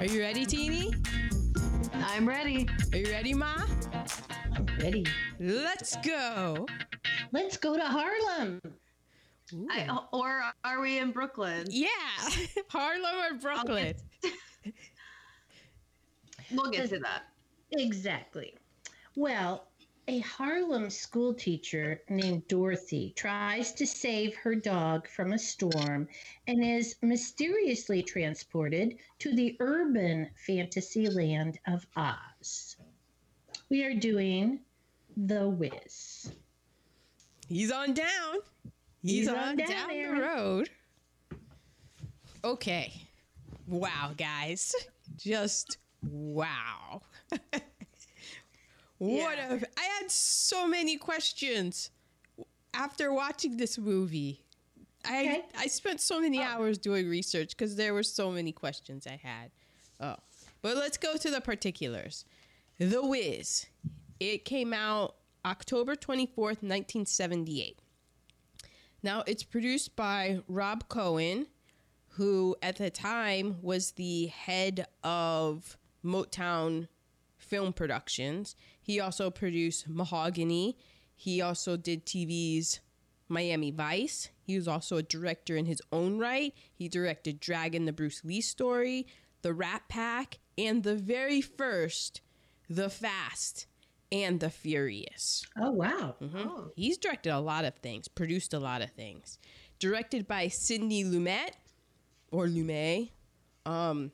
Are you ready, Teeny? I'm ready. Are you ready, Ma? I'm ready. Let's go. Let's go to Harlem. I, or are we in Brooklyn? Yeah, Harlem or Brooklyn? We'll get to that. Exactly. Well, a Harlem school teacher named Dorothy tries to save her dog from a storm and is mysteriously transported to the urban fantasy land of Oz. We are doing The Wiz. He's on down. He's, He's on, on down, down, the road. Okay. Wow, guys. Just wow. what Yeah. a I had so many questions after watching this movie. I Okay. I I spent so many oh. hours doing research because there were so many questions I had. Oh. But let's go to the particulars. The Wiz. It came out October 24th, 1978. Now, it's produced by Rob Cohen, who at the time was the head of Motown Film Productions. He also produced Mahogany. He also did TV's Miami Vice. He was also a director in his own right. He directed Dragon, the Bruce Lee story, The Rat Pack, and the very first, The Fast and the Furious. Oh, wow. Mhm. Oh. He's directed a lot of things, produced a lot of things. Directed by Sidney Lumet or Lumet. Um,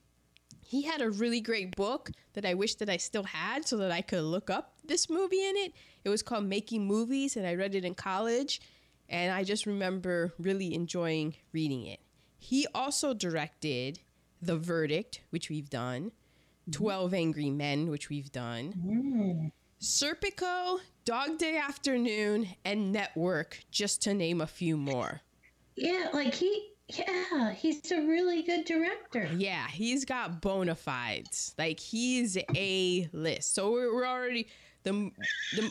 he had a really great book that I wish that I still had so that I could look up this movie in it. It was called Making Movies, and I read it in college, and I just remember really enjoying reading it. He also directed The Verdict, which we've done, 12 Angry Men, which we've done. Mm. Serpico, Dog Day Afternoon, and Network, just to name a few more. Yeah, like he, yeah, he's a really good director. Yeah, he's got bona fides. Like he's a list. So we're, we're already the the.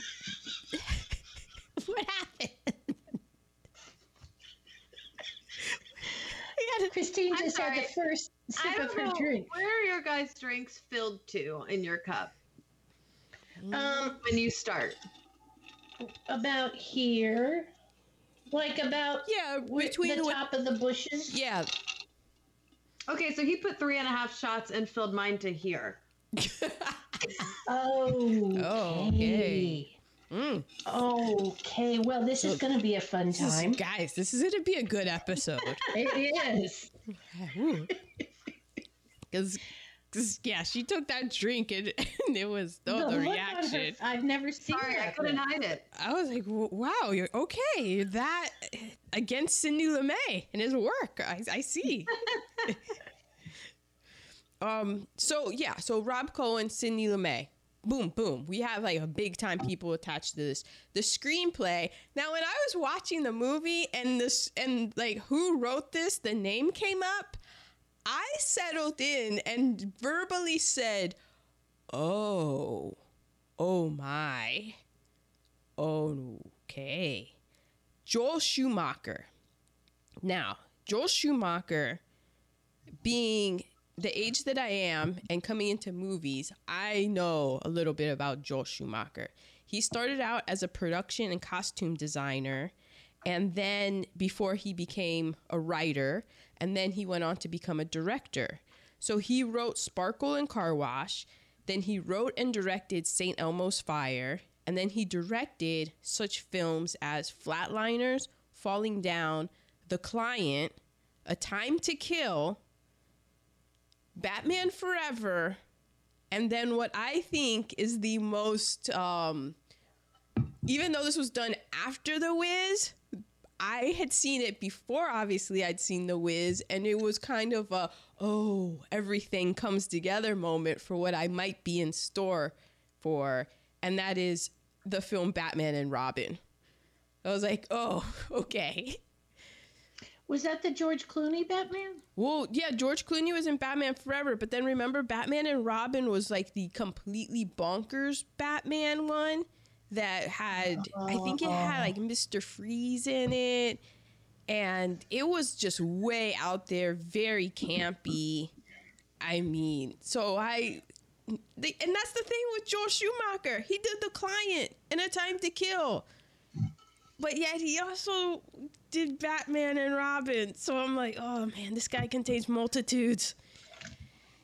what happened? a- Christine just had the first sip of her know. drink. Where are your guys' drinks filled to in your cup Um, when you start? about here, like about yeah, between the what- top of the bushes. yeah. Okay, so he put three and a half shots and filled mine to here. Oh, Oh, okay. Mm. Okay, well, this is going to be a fun This is- time. guys, this is gonna be a good episode. It is. Because, yeah, she took that drink and, and it was oh, the, look on her- reaction. I've never seen Sorry, I couldn't hide it. I was like, wow, you're okay. You're that against Sidney Lumet and his work. I, I see. um. So yeah. So Rob Cohen, Sidney Lumet. Boom, boom. We have like a big time people attached to this. The screenplay. Now, when I was watching the movie and this and like who wrote this, the name came up. I settled in and verbally said, "Oh, oh my." Okay. Joel Schumacher. Now, Joel Schumacher, being the age that I am and coming into movies, I know a little bit about Joel Schumacher. He started out as a production and costume designer, and then before he became a writer, and then he went on to become a director. So he wrote Sparkle and Car Wash, then he wrote and directed St. Elmo's Fire, and then he directed such films as Flatliners, Falling Down, The Client, A Time to Kill, Batman Forever, and then what I think is the most, um, even though this was done after The Wiz, I had seen it before, obviously, I'd seen The Wiz, and it was kind of a, oh, everything comes together moment for what I might be in store for, and that is the film Batman and Robin. I was like, oh, okay. Was that the George Clooney Batman? Well, yeah, George Clooney was in Batman Forever, but then remember Batman and Robin was like the completely bonkers Batman one that had I think it had like uh-huh. Mr. Freeze in it and it was just way out there, very campy. I mean, so I, they, and that's the thing with Joel Schumacher. He did The Client and A Time to Kill, but yet he also did Batman and Robin. So I'm like, oh man, this guy contains multitudes.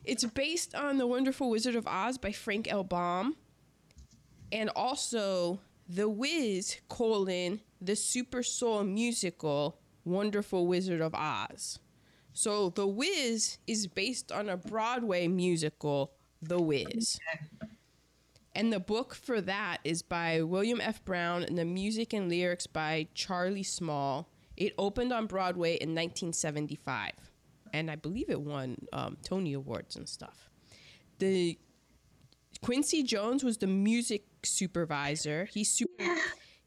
It's based on The Wonderful Wizard of Oz by Frank L. Baum, and also The Wiz colon the Super Soul musical Wonderful Wizard of Oz. So The Wiz is based on a Broadway musical, The Wiz. And the book for that is by William F. Brown and the music and lyrics by Charlie Small. It opened on Broadway in 1975. And I believe it won um, Tony Awards and stuff. The Quincy Jones was the music supervisor. He super-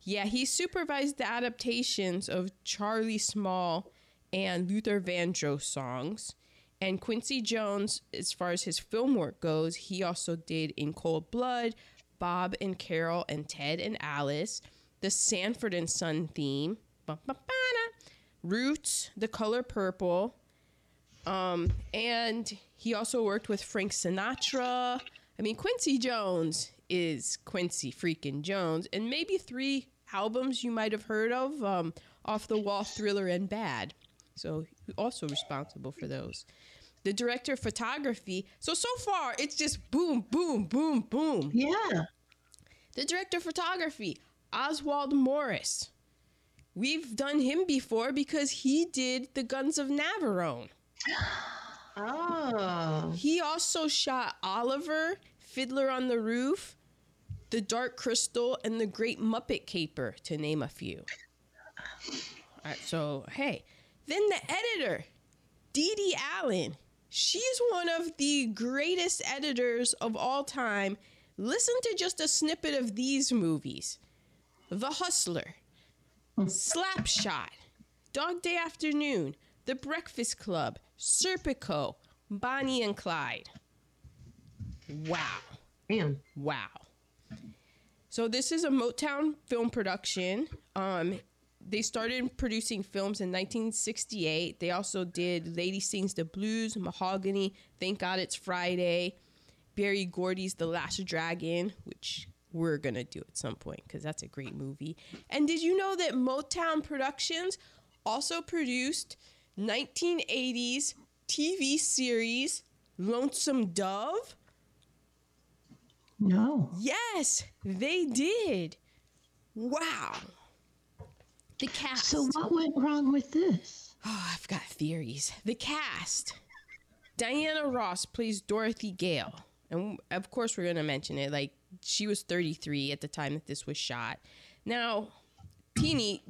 yeah, he supervised the adaptations of Charlie Small and Luther Vandross songs. And Quincy Jones, as far as his film work goes, he also did In Cold Blood, Bob and Carol and Ted and Alice, the Sanford and Son theme, Roots, The Color Purple, um, and he also worked with Frank Sinatra. I mean, Quincy Jones is Quincy freaking Jones, and maybe three albums you might have heard of um, Off the Wall, Thriller, and Bad. So, also responsible for those. The director of photography. So, so far, it's just boom, boom, boom, boom. Yeah. The director of photography, Oswald Morris. We've done him before because he did The Guns of Navarone. Oh. He also shot Oliver, Fiddler on the Roof, The Dark Crystal, and The Great Muppet Caper, to name a few. All right, so, hey. Then the editor, Dede Allen. She's one of the greatest editors of all time. Listen to just a snippet of these movies The Hustler, hmm. Slapshot, Dog Day Afternoon, The Breakfast Club, Serpico, Bonnie and Clyde. Wow. Damn. Wow. So this is a Motown film production. Um, they started producing films in 1968. They also did Lady Sings the Blues, Mahogany, Thank God It's Friday, Berry Gordy's The Last Dragon, which we're going to do at some point because that's a great movie. And did you know that Motown Productions also produced 1980s TV series Lonesome Dove? No. Yes, they did. Wow. The cast. So what went wrong with this? Oh, I've got theories. The cast. Diana Ross plays Dorothy Gale. And of course, we're going to mention it. Like, she was 33 at the time that this was shot. Now, Teeny,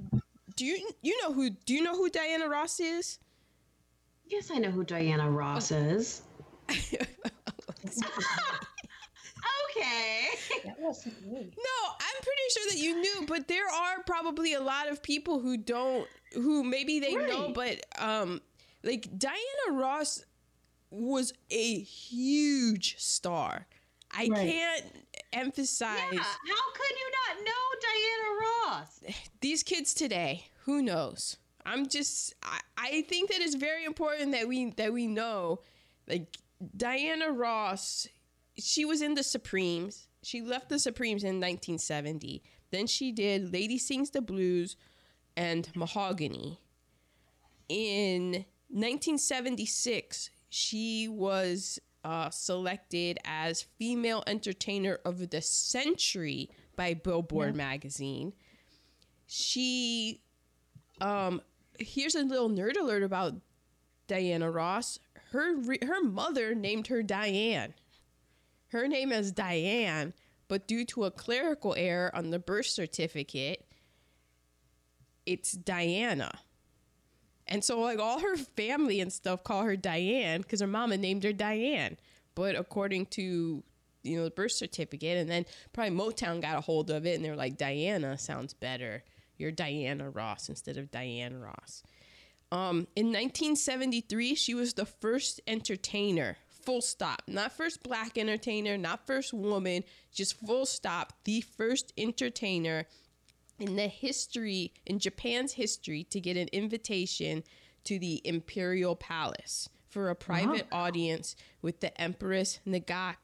do you you know who do you know who Diana Ross is? Yes, I know who Diana Ross is. Okay. That wasn't me. No, I'm pretty sure that you knew, but there are probably a lot of people who don't, who maybe they know, but um, like Diana Ross was a huge star. I Right. can't emphasize Yeah, how could you not know Diana Ross? these kids today. Who knows? I'm just, I, I think that it's very important that we that we know, like Diana Ross, she was in the Supremes. She left the Supremes in 1970. Then she did Lady Sings the Blues and Mahogany. In 1976, she was uh, selected as Female Entertainer of the Century by Billboard magazine. She, um, here's a little nerd alert about Diana Ross. Her re- her mother named her Diane. Her name is Diane, but due to a clerical error on the birth certificate, it's Diana. And so, like, all her family and stuff call her Diane because her mama named her Diane. But according to, you know, the birth certificate, and then probably Motown got a hold of it and they're like, Diana sounds better. You're Diana Ross instead of Diane Ross. Um, in 1973, she was the first entertainer, full stop. Not first black entertainer, not first woman, just full stop. The first entertainer in the history, in Japan's history, to get an invitation to the Imperial Palace for a private audience with the Empress Naga-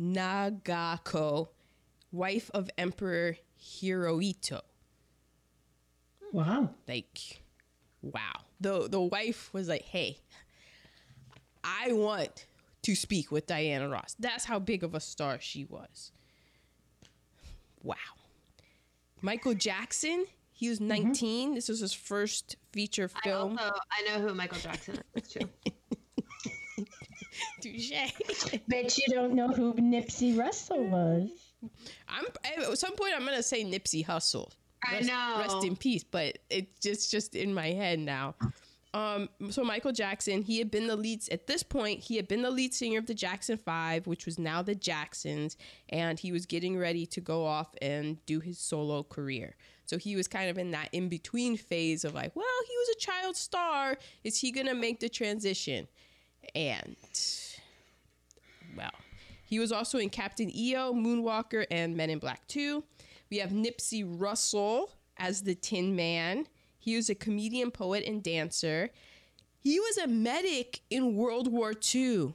Nagako, wife of Emperor Hirohito. Wow. Like, wow. The the wife was like, "Hey, I want to speak with Diana Ross." That's how big of a star she was. Wow. Michael Jackson, he was mm-hmm. 19. This was his first feature I film. also I know who Michael Jackson is too. Touche. Bet you don't know who Nipsey Russell was. I'm at some point I'm gonna say Nipsey Hussle. I Rest- know. Rest in peace, but it's just just in my head now. Um, so Michael Jackson, he had been the lead at this point. He had been the lead singer of the Jackson Five, which was now the Jacksons, and he was getting ready to go off and do his solo career. So he was kind of in that in between phase of like, well, he was a child star. Is he gonna make the transition? And well, he was also in Captain EO, Moonwalker, and Men in Black 2. We have Nipsey Russell as the Tin Man. He was a comedian, poet, and dancer. He was a medic in World War II.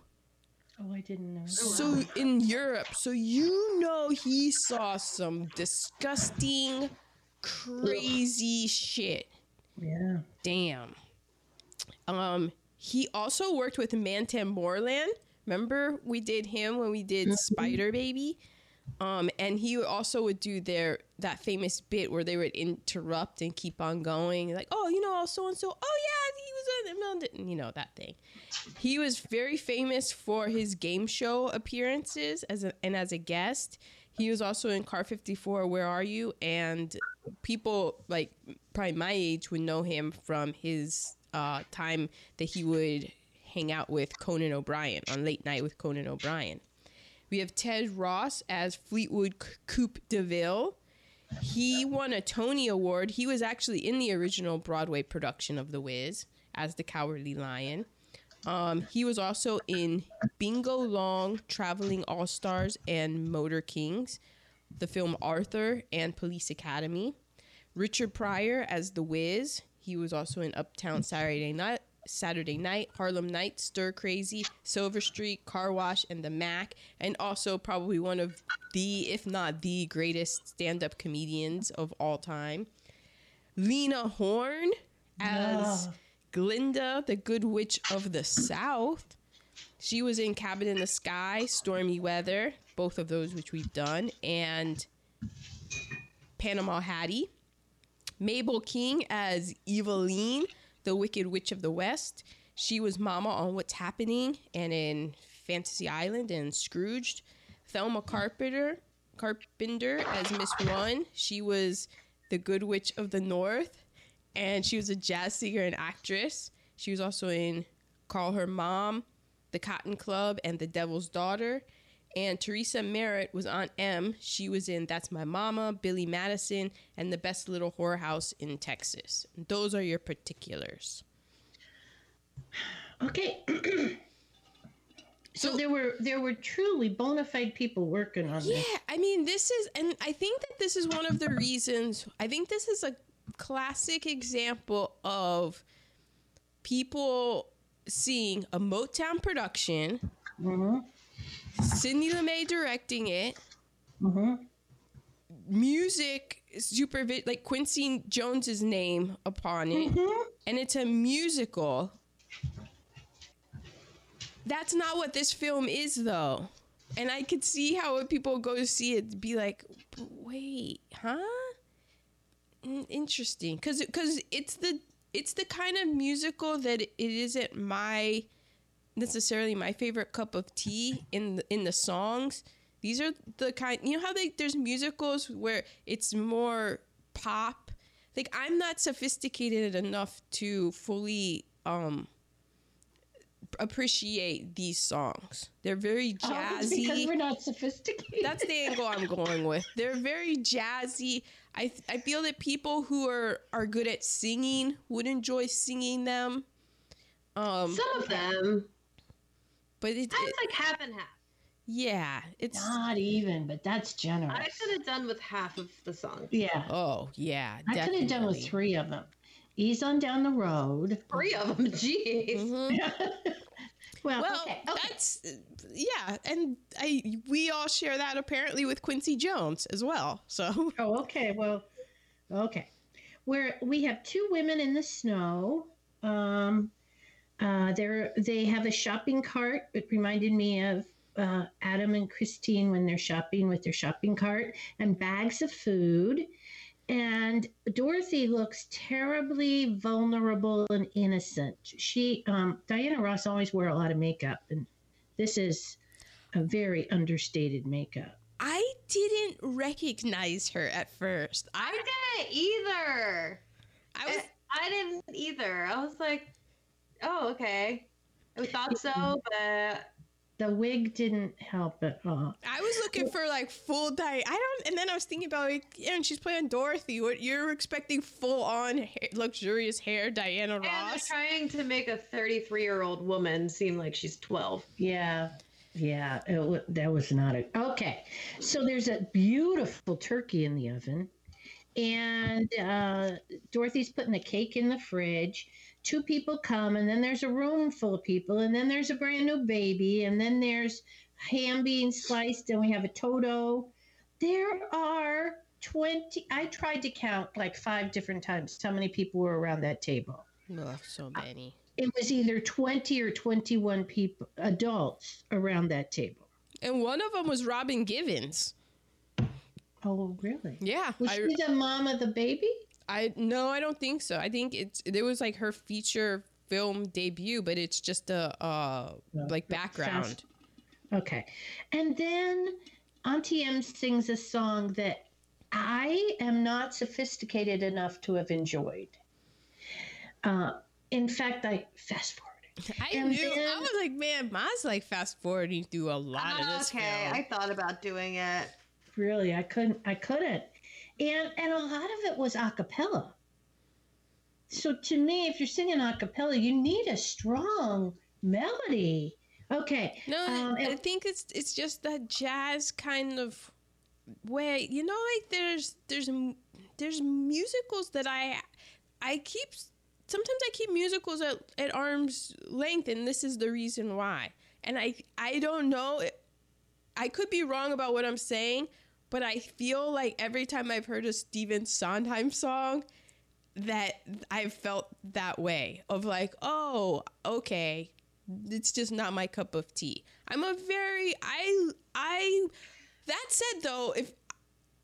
Oh, I didn't know. So in Europe, so you know he saw some disgusting, crazy shit. Yeah. Damn. Um, he also worked with Mantan Moreland. Remember we did him when we did Spider Baby. Um, and he also would do their that famous bit where they would interrupt and keep on going, like, oh, you know, so and so, oh yeah, he was London, you know that thing. He was very famous for his game show appearances as a, and as a guest. He was also in Car 54, Where Are You? And people like probably my age would know him from his uh, time that he would hang out with Conan O'Brien on Late Night with Conan O'Brien. We have Ted Ross as Fleetwood Coupe DeVille. He won a Tony Award. He was actually in the original Broadway production of The Wiz as the Cowardly Lion. Um, he was also in Bingo Long, Traveling All Stars, and Motor Kings, the film Arthur, and Police Academy. Richard Pryor as The Wiz. He was also in Uptown Saturday Night, Saturday Night, Harlem Nights, Stir Crazy, Silver Streak, Car Wash, and The Mack, and also probably one of the, if not the greatest stand-up comedians of all time. Lena Horne as Yeah. Glinda, the Good Witch of the South. She was in Cabin in the Sky, Stormy Weather, both of those which we've done, and Panama Hattie. Mabel King as Evillene, the Wicked Witch of the West. She was Mama on What's Happening and in Fantasy Island and Scrooged. Thelma Carpenter, Carpenter as Miss One. She was the Good Witch of the North, and she was a jazz singer and actress. She was also in Call Her Mom, The Cotton Club, and The Devil's Daughter. And Teresa Merritt was Aunt Em. She was in That's My Mama, Billy Madison, and The Best Little Whorehouse in Texas. Those are your particulars. Okay. so, So- there were there were truly bona fide people working on Yeah, this. I mean, this is, and I think that this is one of the reasons. I think this is a classic example of people seeing a Motown production, Mm-hmm. Sidney Lumet directing it, Mm-hmm. music super like Quincy Jones's name upon it, Mm-hmm. and it's a musical. That's not what this film is, though. And I could see how people go to see it, be like, "Wait, huh? Mm, Interesting." Because because it's the it's the kind of musical that it isn't my necessarily my favorite cup of tea in the, in the songs. These are the kind you know how they there's musicals where it's more pop. Like I'm not sophisticated enough to fully um appreciate these songs. They're very Oh, because jazzy. we're not sophisticated. That's the angle I'm going with. They're very jazzy. I th- I feel that people who are are good at singing would enjoy singing them. Um, Some of them. But it, That's it like half and half. yeah, it's not even, but that's generous. I could have done with half of the song. yeah. oh yeah, I could have done with three of them. ease on down the road. Three of them, jeez. Mhm. well, Well, okay, okay. that's yeah, and I we all share that apparently with Quincy Jones as well. So Oh, okay. Well, okay. Where we have two women in the snow. Um, uh, they're they have a shopping cart. It reminded me of uh, Adam and Christine when they're shopping with their shopping cart and bags of food. And Dorothy looks terribly vulnerable and innocent. She, um, Diana Ross, always wore a lot of makeup, and this is a very understated makeup. I didn't recognize her at first. I I didn't either. I was I didn't either. I was like, oh, okay. I thought so, but The wig didn't help at all. I was looking for like full di. I don't, and then I was thinking about like, yeah, and she's playing Dorothy. What you're expecting full on ha- luxurious hair, Diana and Ross? trying to make a 33 year old woman seem like she's 12. Yeah, yeah, it, wa- that was not a okay. So there's a beautiful turkey in the oven, and uh, Dorothy's putting the cake in the fridge. Two people come, and then there's a room full of people, and then there's a brand new baby, and then there's ham being sliced, and we have a Toto. There are 20, I tried to count like five different times how many people were around that table. oh, so many. It was either 20 or 21 people, adults around that table. And one of them was Robin Givens. Oh, really? Yeah, Was I, she the mom of the baby? I no, I don't think so. I think it's it was like her feature film debut, but it's just a uh like background. Fast- Okay. And then Auntie Em sings a song that I am not sophisticated enough to have enjoyed. Uh, in fact, I fast forwarded. I And knew. I was like, man, Ma's like fast forwarding through a lot of this. Okay, film. I thought about doing it. Really, I couldn't. I couldn't. And and a lot of it was a cappella. So to me, if you're singing a cappella, you need a strong melody. Okay. No, um, I think it's it's just that jazz kind of way. You know, like there's there's there's musicals that I I keep sometimes I keep musicals at, at arm's length, and this is the reason why. And I I don't know. I could be wrong about what I'm saying, but I feel like every time I've heard a Stephen Sondheim song, that I've felt that way of like, oh, okay, it's just not my cup of tea. I'm a very I I that said though, if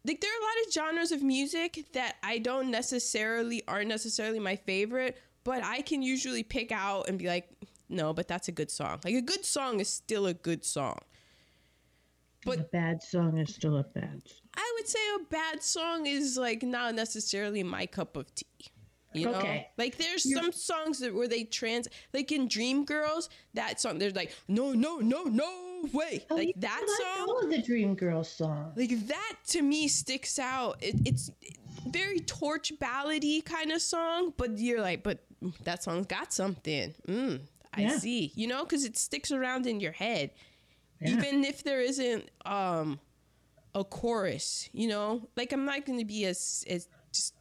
like there are a lot of genres of music that I don't necessarily aren't necessarily my favorite, but I can usually pick out and be like, no, but that's a good song. Like a good song is still a good song. A bad song is still a bad. song. I would say a bad song is like not necessarily my cup of tea. You know, Okay. like there's You're- some songs that where they trans, like in Dream Girls, that song. There's like no, no, no, no way, Oh, like that song. all of the Dream Girls song, Like that to me sticks out. It, it's very torch ballady kind of song, but you're like, but that song's got something. Mm, I Yeah. see. You know, because it sticks around in your head, Yeah. even if there isn't um a chorus. You know, like I'm not going to be as as just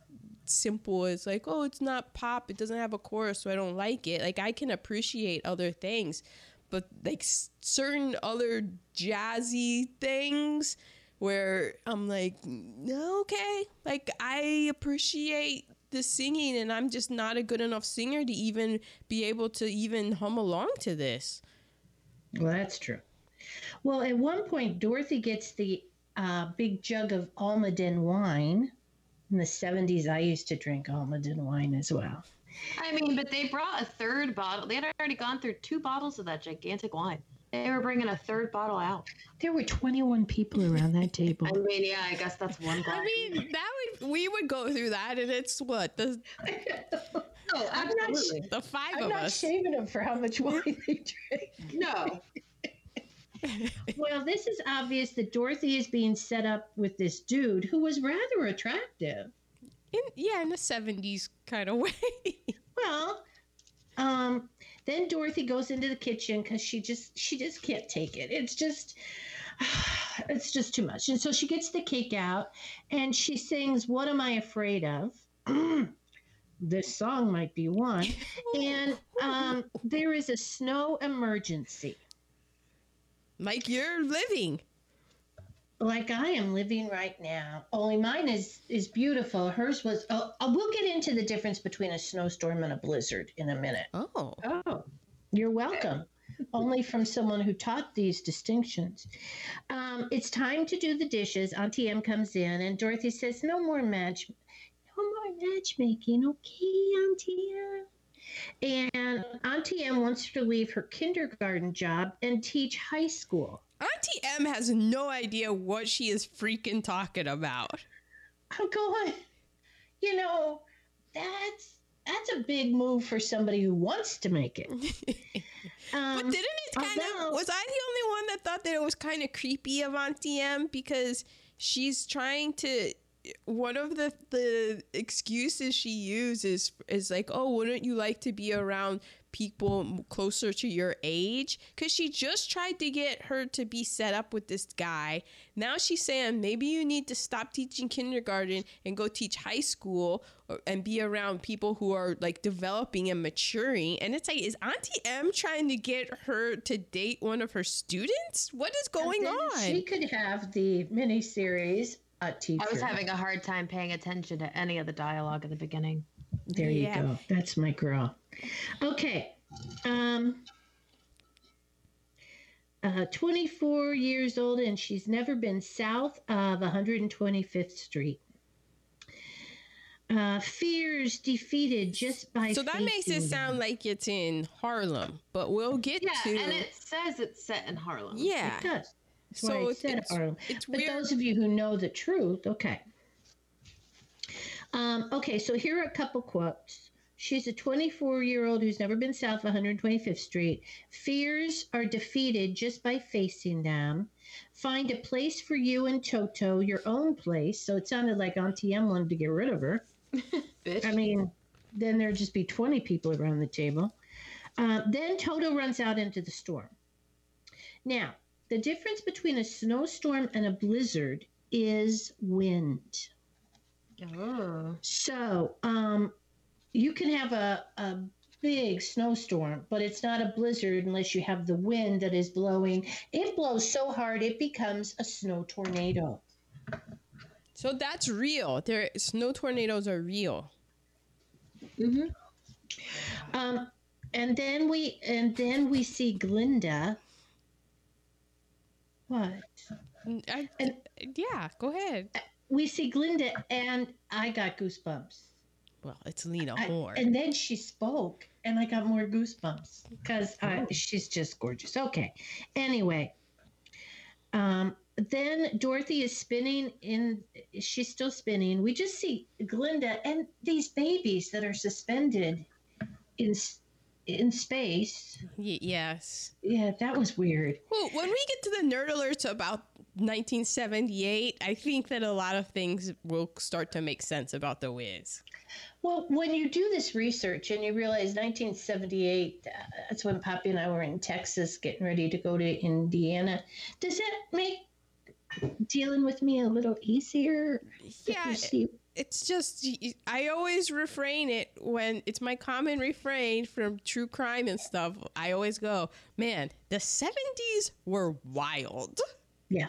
simple as like, oh, it's not pop. It doesn't have a chorus, so I don't like it. Like I can appreciate other things, but like s- certain other jazzy things where I'm like, "No, okay, like I appreciate the singing, and I'm just not a good enough singer to even be able to even hum along to this. Well, that's true. Well, at one point, Dorothy gets the uh, big jug of Almaden wine. In the 70s, I used to drink Almaden wine as well. I mean, but they brought a third bottle. They had already gone through two bottles of that gigantic wine. They were bringing a third bottle out. There were 21 people around that table. I mean, yeah, I guess that's one glass. I mean, that would we would go through that, and it's what the oh, I'm not absolutely. the 5 I'm of not us. shaming them for how much wine they drink. No. Well, this is obvious that Dorothy is being set up with this dude who was rather attractive. In, yeah, in the seventies kind of way. Well, um, then Dorothy goes into the kitchen because she just she just can't take it. It's just it's just too much. And so she gets the cake out and she sings "What Am I Afraid of." this song might be one. And um, there is a snow emergency. Like you're living. like I am living right now. Only mine is is beautiful. Hers was. Oh, uh, we'll get into the difference between a snowstorm and a blizzard in a minute. Oh. Oh, You're welcome. Only from someone who taught these distinctions. Um, it's time to do the dishes. Auntie Em comes in, and Dorothy says, "No more match, no more matchmaking, okay, Auntie Em." And Auntie Em wants her to leave her kindergarten job and teach high school. Auntie Em has no idea what she is freaking talking about. I'm going, you know, that's that's a big move for somebody who wants to make it. But Um, didn't it kind although- of was I the only one that thought that it was kind of creepy of Auntie Em because she's trying to one of the the excuses she uses is like, "Oh, wouldn't you like to be around people closer to your age?" Cuz she just tried to get her to be set up with this guy. Now she's saying maybe you need to stop teaching kindergarten and go teach high school or, and be around people who are like developing and maturing. And it's like, is Auntie Em trying to get her to date one of her students? What is going on? She could have the miniseries a teacher. I was having a hard time paying attention to any of the dialogue at the beginning. There Yeah. you go. That's my girl. Okay. Um uh, 24 years old and she's never been south of 125th Street. Uh, fears defeated just by so that makes it sound like it's in Harlem, but we'll get Yeah, to and it says it's set in Harlem. yeah. It does. That's So why I it's, said it's, Harlem. it's But weird. those of you who know the truth, okay. Um, okay, so here are a couple quotes. She's a 24 year old who's never been south of 125th Street. Fears are defeated just by facing them. Find a place for you and Toto, your own place. So it sounded like Auntie Em wanted to get rid of her. Bitch. I mean, then there'd just be 20 people around the table. Uh, then Toto runs out into the storm. Now, the difference between a snowstorm and a blizzard is wind. oh. So, um, you can have a, a big snowstorm, but it's not a blizzard unless you have the wind that is blowing. It blows so hard it becomes a snow tornado. so that's real. There snow tornadoes are real. Mm-hmm. Um, and then we and then we see Glinda. What? I, And- yeah, go ahead. We see Glinda, and I got goosebumps. Well, it's Lena Horne. and then she spoke, and I got more goosebumps because Oh. she's just gorgeous. Okay. Anyway, um, then Dorothy is spinning in. She's still spinning. We just see Glinda and these babies that are suspended in in space. Y- yes. Yeah, that was weird. Well, when we get to the nerd alerts about 1978, I think that a lot of things will start to make sense about the Wiz. Well, when you do this research and you realize 1978, uh, that's when Poppy and I were in Texas getting ready to go to Indiana, does that make dealing with me a little easier? Yeah, it's just I always refrain it when it's my common refrain from true crime and stuff. I always go, man, the 70s were wild. yeah,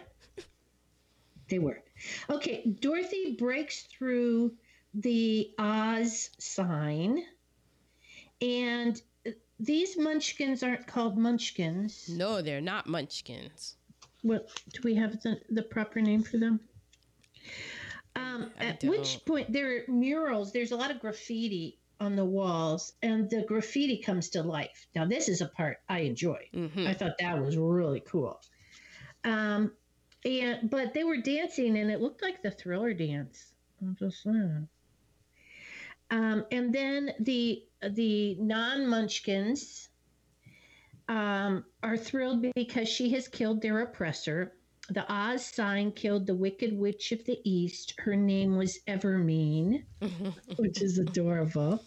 they were. Okay, Dorothy breaks through the Oz sign, and uh, these munchkins aren't called munchkins. No, they're not munchkins. What do we have the, the proper name for them? Um, at which point there are murals. There's a lot of graffiti on the walls, and the graffiti comes to life. Now, this is a part I enjoy. hmm I thought that was really cool. Um, and but they were dancing, and it looked like the Thriller dance. I'm just saying. Um, and then the the non Munchkins um, are thrilled because she has killed their oppressor. The Oz sign killed the Wicked Witch of the East. Her name was Evermean, which is adorable.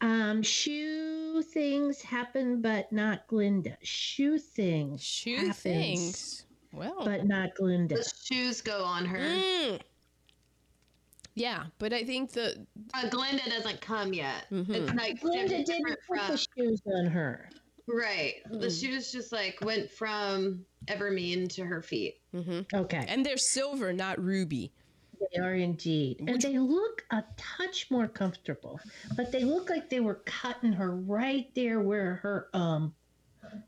Um, shoe things happen, but not Glinda. Shoe things Shoe happens, things. Well, but not Glinda. The shoes go on her. Mm. Yeah, but I think the Uh, Glinda doesn't come yet. Mhm. It's like Glinda didn't different put from the shoes on her. right. The Mm. shoes just like went from Evermean to her feet. hmm Okay. and they're silver, not ruby. They are indeed. And they look a touch more comfortable, but they look like they were cutting her right there where her um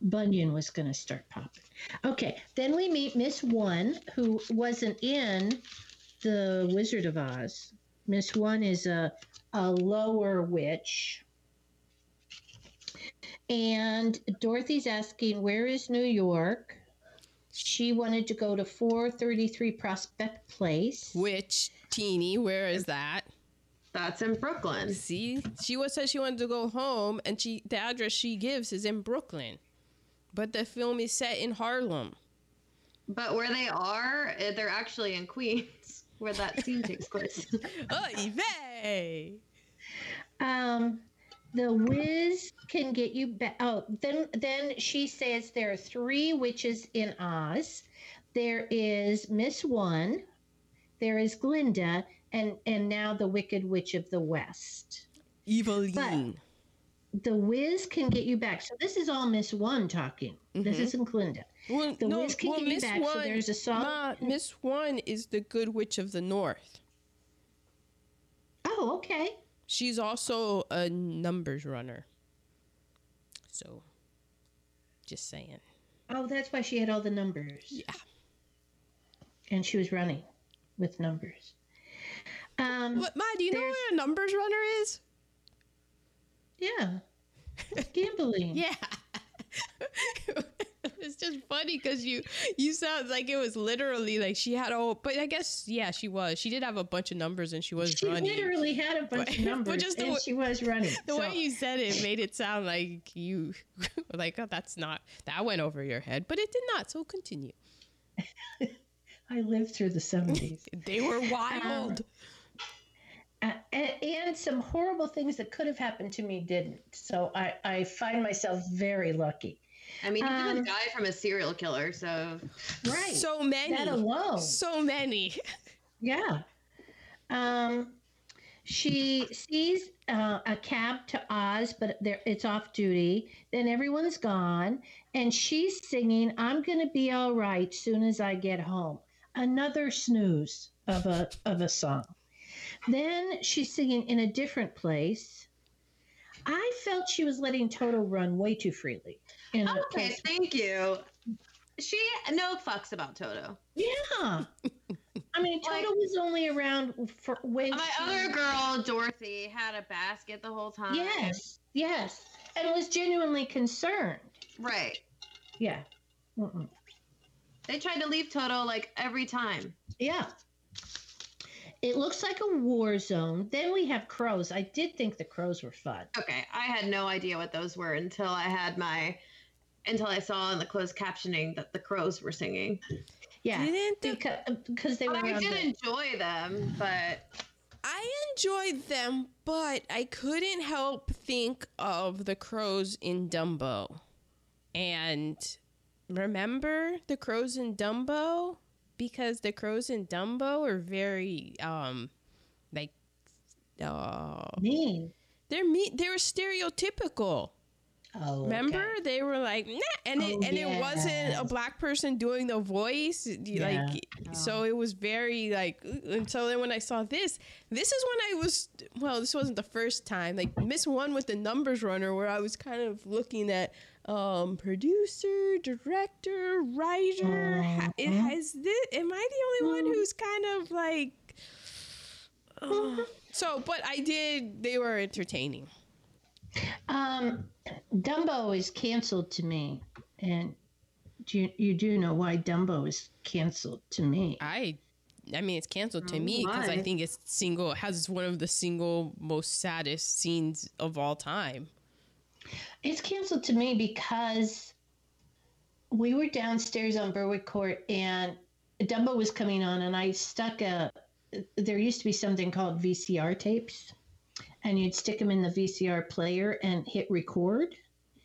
bunion was going to start popping. Okay, then we meet Miss One, who wasn't in the Wizard of Oz. Miss One is a, a lower witch. And Dorothy's asking, Where is New York? She wanted to go to 433 Prospect Place. Which teeny? Where is that? That's in Brooklyn. See, she was said she wanted to go home, and she the address she gives is in Brooklyn, but the film is set in Harlem. But where they are, eh, they're actually in Queens, where that scene takes place. Oy vey! Um, the Wiz can get you back. Oh, then then she says there are three witches in Oz. There is Miss One, there is Glinda, and and now the Wicked Witch of the West. Evillene. The Wiz can get you back. So this is all Miss One talking. This Mhm. isn't Glinda. Well, The no, Wiz can well, get you back. One, so there's a song. Ma, Miss One is the Good Witch of the North. Oh, okay. She's also a numbers runner. So, just saying. Oh, that's why she had all the numbers. Yeah. And she was running with numbers. Um, But Ma, do you know what a numbers runner is? yeah. Gambling. Yeah. it's just funny because you you sound like it was literally like she had all, but I guess yeah, she was. She did have a bunch of numbers and she was running. She running. literally had a bunch But- of but numbers, just the and way- she was running. The So, way you said it made it sound like you like oh, that's not that went over your head, but it did not. So continue. I lived through the seventies, They were wild. uh, and, and some horrible things that could have happened to me didn't. So I, I find myself very lucky. I mean, he Um, didn't die from a serial killer, so Right. So many. that alone. So many. Yeah. Um, she sees uh, a cab to Oz, but there, it's off duty. Then everyone's gone, and she's singing, "I'm gonna be all right soon as I get home." Another snooze of a of a song. Then she's singing in a different place. I felt she was letting Toto run way too freely. Okay. place- Thank you. She no fucks about Toto. yeah. I mean, Like- Toto was only around for when My she- other girl, Dorothy, had a basket the whole time. Yes, yes, and was genuinely concerned. Right. Yeah, Mm-mm. They tried to leave Toto like every time. yeah. It looks like a war zone. Then we have crows. I did think the crows were fun. Okay, I had no idea what those were until I had my until I saw in the closed captioning that the crows were singing. Yeah, Didn't the- because because they were. I did the- enjoy them, but I enjoyed them, but I couldn't help think of the crows in Dumbo. And remember the crows in Dumbo? Because the crows in Dumbo are very um like uh mean. they're me They're stereotypical. Oh, Remember? okay. they were like nah, and it Oh, and it wasn't a black person doing the voice you- like so it was very like and so then when I saw this this is when I was well this wasn't the first time like Miss One with the numbers runner where I was kind of looking at um producer director writer ha- it has this am I the only one who's kind of like uh, so but I did they were entertaining. Um, Dumbo is canceled to me, and do you, you do know why Dumbo is canceled to me? I I mean it's canceled to Oh, me because I think it's single has one of the single most saddest scenes of all time. It's canceled to me because we were downstairs on Berwick Court and Dumbo was coming on, and I stuck a. There used to be something called VCR tapes, and you'd stick them in the VCR player and hit record.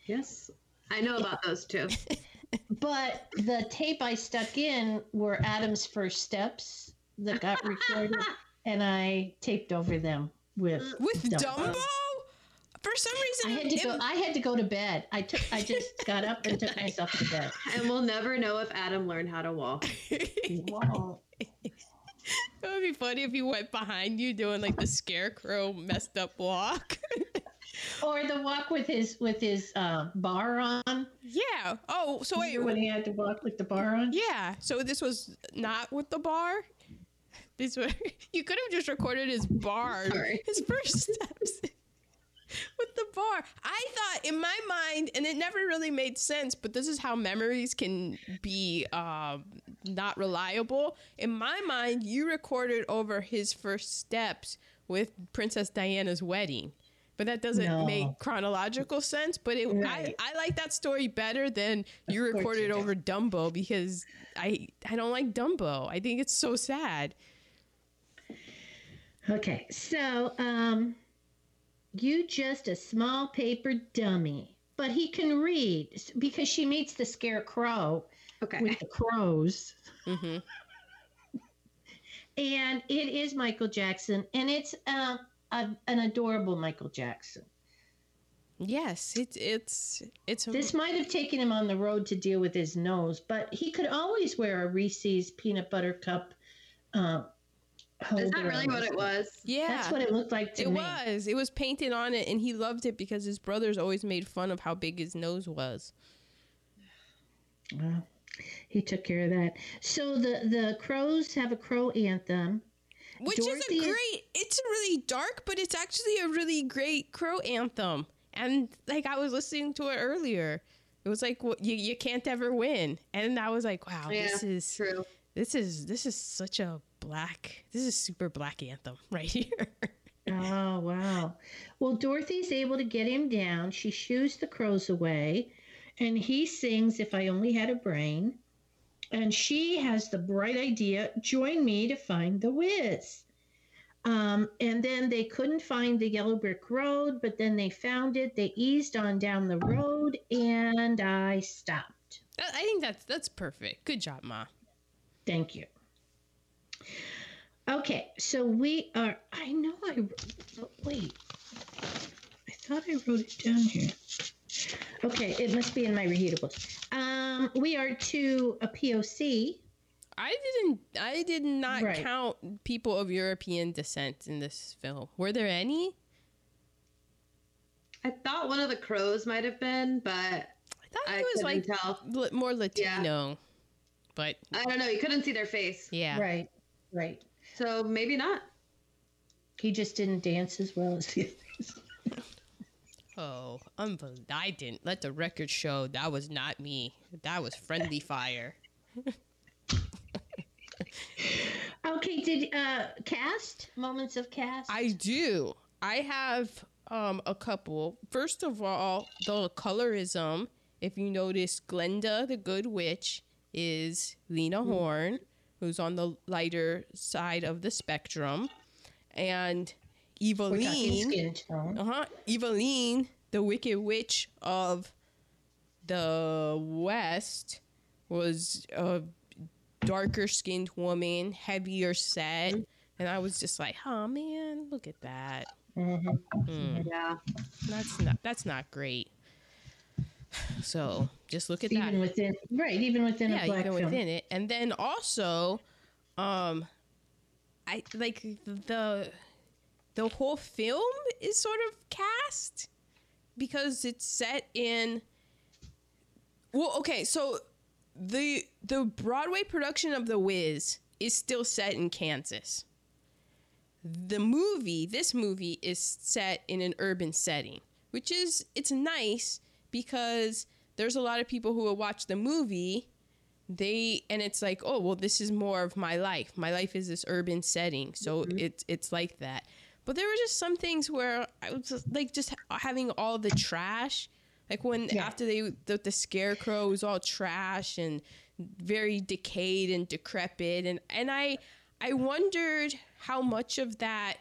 yes, I know about those too. But the tape I stuck in were Adam's first steps that got recorded and I taped over them with uh, With Dumbo. Dumbo? For some reason, I had to it- go. I had to go to bed. I took. I just got up and took myself to bed. And we'll never know if Adam learned how to walk. Wow. It would be funny if he went behind you doing like the scarecrow messed up walk. Or the walk with his with his uh, bar on. yeah. Oh, so wait. when he had to walk with the bar on. Yeah. So this was not with the bar. This was you could have just recorded his bar, Sorry. his first steps with the bar. I thought in my mind, and it never really made sense, but this is how memories can be um, not reliable. In my mind, you recorded over his first steps with Princess Diana's wedding. But that doesn't No. make chronological sense. But it, Right. I, I like that story better than you Of recorded you over Dumbo because I I don't like Dumbo. I think it's so sad. Okay, so um, you just a small paper dummy, but he can read because she meets the scarecrow Okay. with the crows, hmm and it is Michael Jackson, and it's uh, a, an adorable Michael Jackson. Yes, it's it's it's a, This might have taken him on the road to deal with his nose, but he could always wear a Reese's peanut butter cup. Uh, holder Is that really what it was? yeah. That's what it looked like to it me. It was. It was painted on it, and he loved it because his brothers always made fun of how big his nose was. Well, he took care of that. So the the crows have a crow anthem. Which Dorothy is a great. It's really dark, but it's actually a really great crow anthem. And like I was listening to it earlier, it was like what you you can't ever win. And I was like, wow, Yeah, this is True. this is this is such a black. This is super black anthem right here. Oh wow! Well, Dorothy's able to get him down. She shoos the crows away, and he sings "If I Only Had a Brain." And she has the bright idea: join me to find the whiz. Um, and then they couldn't find the yellow brick road, but then they found it. They eased on down the road, and I stopped. I I think that's that's perfect. Good job, Ma. Thank you. Okay, so we are. I know I. wrote- Wait. I thought I wrote it down here. Okay, it must be in my reheatables. Um, we are to a POC. I didn't. I did not Right. count people of European descent in this film. Were there any? I thought one of the crows might have been, but I thought I it was like tell. li- more Latino. But I don't know. You couldn't see their face, yeah, Right, right. so maybe not. He just didn't dance as well as the others. Oh, unbelievable! I didn't. Let the record show that was not me. That was friendly fire. Okay, did uh cast moments of cast? I do. I have um a couple. First of all, the colorism. If you notice, Glinda the Good Witch is Lena Horne, who's on the lighter side of the spectrum, and Evillene. Uh huh. Evillene, the Wicked Witch of the West, was a darker skinned woman, heavier set. And I was just like, oh man, look at that. Mhm. Mm, Yeah. that's not that's not great. So just look at that. Even within, right? Even within yeah, a black even film. within it. And then also, um, I like the the whole film is sort of cast because it's set in. Well, okay, so the the Broadway production of The Wiz is still set in Kansas. The movie, this movie is set in an urban setting, which is it's nice because there's a lot of people who will watch the movie they and it's like oh well this is more of my life my life is this urban setting so mm-hmm. it's it's like that but there were just some things where i was just, like just having all the trash like when Yeah. after they the, the scarecrow was all trash and very decayed and decrepit and and i i wondered how much of that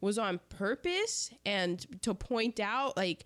was on purpose and to point out like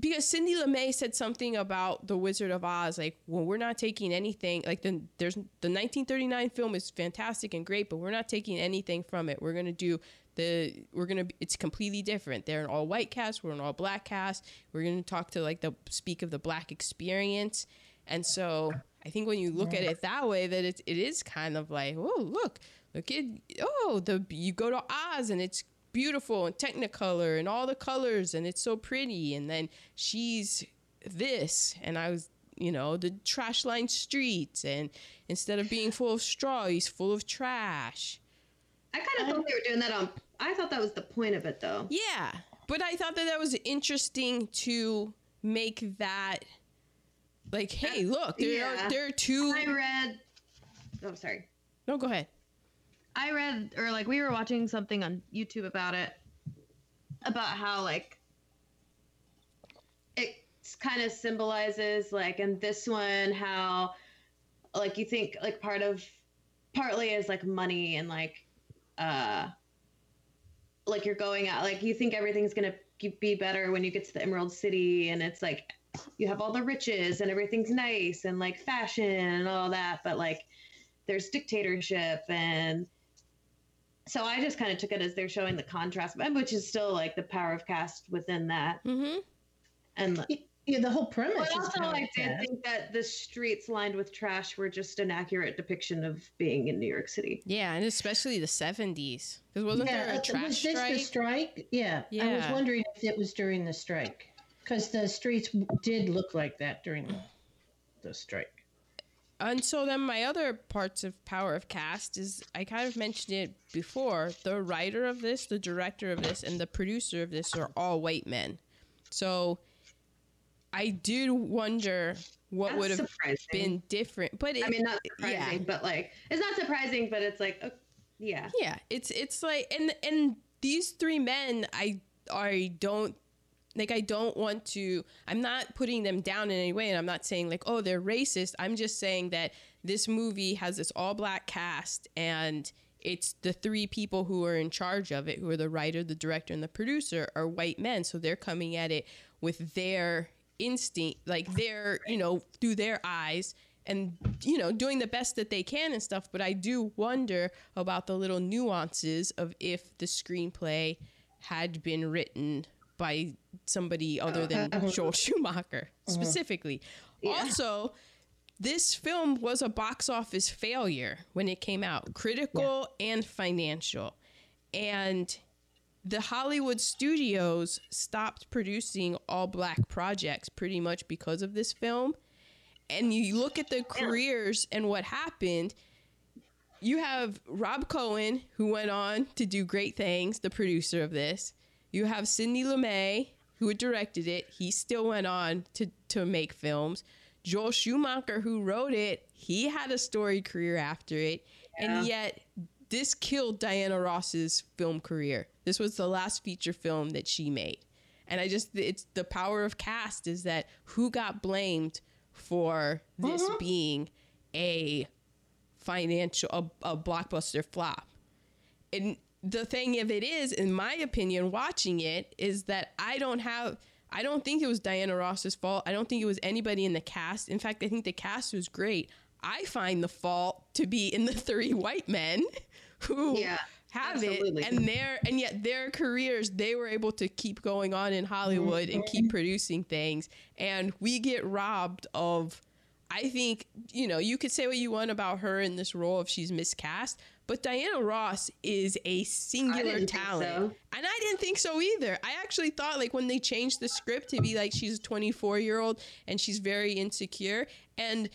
because Sidney Lumet said something about the Wizard of Oz, like, well, we're not taking anything. Like the there's the 1939 film is fantastic and great, but we're not taking anything from it. We're gonna do the we're gonna it's completely different. They're an all white cast. We're an all black cast. We're gonna talk to like the speak of the black experience, and so I think when you look at it that way, that it it is kind of like, oh look, look at oh the you go to Oz and it's beautiful and technicolor and all the colors and it's so pretty and then she's this and i was you know the trash lined streets and instead of being full of straw he's full of trash I kind of thought they were doing that on. I thought that was the point of it, though. yeah but i thought that that was interesting to make that like hey look there Yeah. are there are two I read. Oh, sorry. no go ahead I read, or like we were watching something on YouTube about it, about how like it kind of symbolizes like in this one how like you think like part of partly is like money and like uh like you're going out like you think everything's gonna be better when you get to the Emerald City and it's like you have all the riches and everything's nice and like fashion and all that but like there's dictatorship and so I just kind of took it as they're showing the contrast, which is still like the power of caste within that. mm-hmm And Yeah, the whole premise but also, power I did think that the streets lined with trash were just an accurate depiction of being in New York City. yeah and especially the 70s because wasn't yeah, there a uh, trash was this strike the strike? Yeah, yeah, I was wondering if it was during the strike because the streets did look like that during the, the strike. And so then my other parts of Power of Caste is I kind of mentioned it before. The writer of this, the director of this, and the producer of this are all white men. So I do wonder what That's would have surprising. been different. But it, I mean, not surprising, yeah. but like it's not surprising, but it's like, uh, yeah, yeah, it's it's like and and these three men I I don't like I don't want to I'm not putting them down in any way and I'm not saying like oh they're racist. I'm just saying that this movie has this all black cast and it's the three people who are in charge of it who are the writer, the director and the producer are white men so they're coming at it with their instinct like their you know through their eyes and you know doing the best that they can and stuff. But i do wonder about the little nuances of if the screenplay had been written by somebody other than uh-huh. joel schumacher uh-huh. specifically. Also this film was a box office failure when it came out critical and financial. And the Hollywood studios stopped producing all black projects pretty much because of this film. And you look at the careers and what happened. You have Rob Cohen, who went on to do great things, the producer of this. You have Sidney Lumet, who had directed it. He still went on to, to make films. Joel Schumacher, who wrote it, he had a storied career after it. And yet, this killed Diana Ross's film career. This was the last feature film that she made. And I just, it's the power of caste is that who got blamed for this mm-hmm. being a financial, a, a blockbuster flop. And the thing of it is, in my opinion, watching it, is that I don't have, I don't think it was Diana Ross's fault. I don't think it was anybody in the cast. In fact, I think the cast was great. I find the fault to be in the three white men who Yeah, have absolutely. it and their and yet their careers they were able to keep going on in Hollywood and keep producing things and we get robbed of I think you know you could say what you want about her in this role if she's miscast but Diana Ross is a singular talent so. and I didn't think so either. I actually thought like when they changed the script to be like she's a 24 year old and she's very insecure and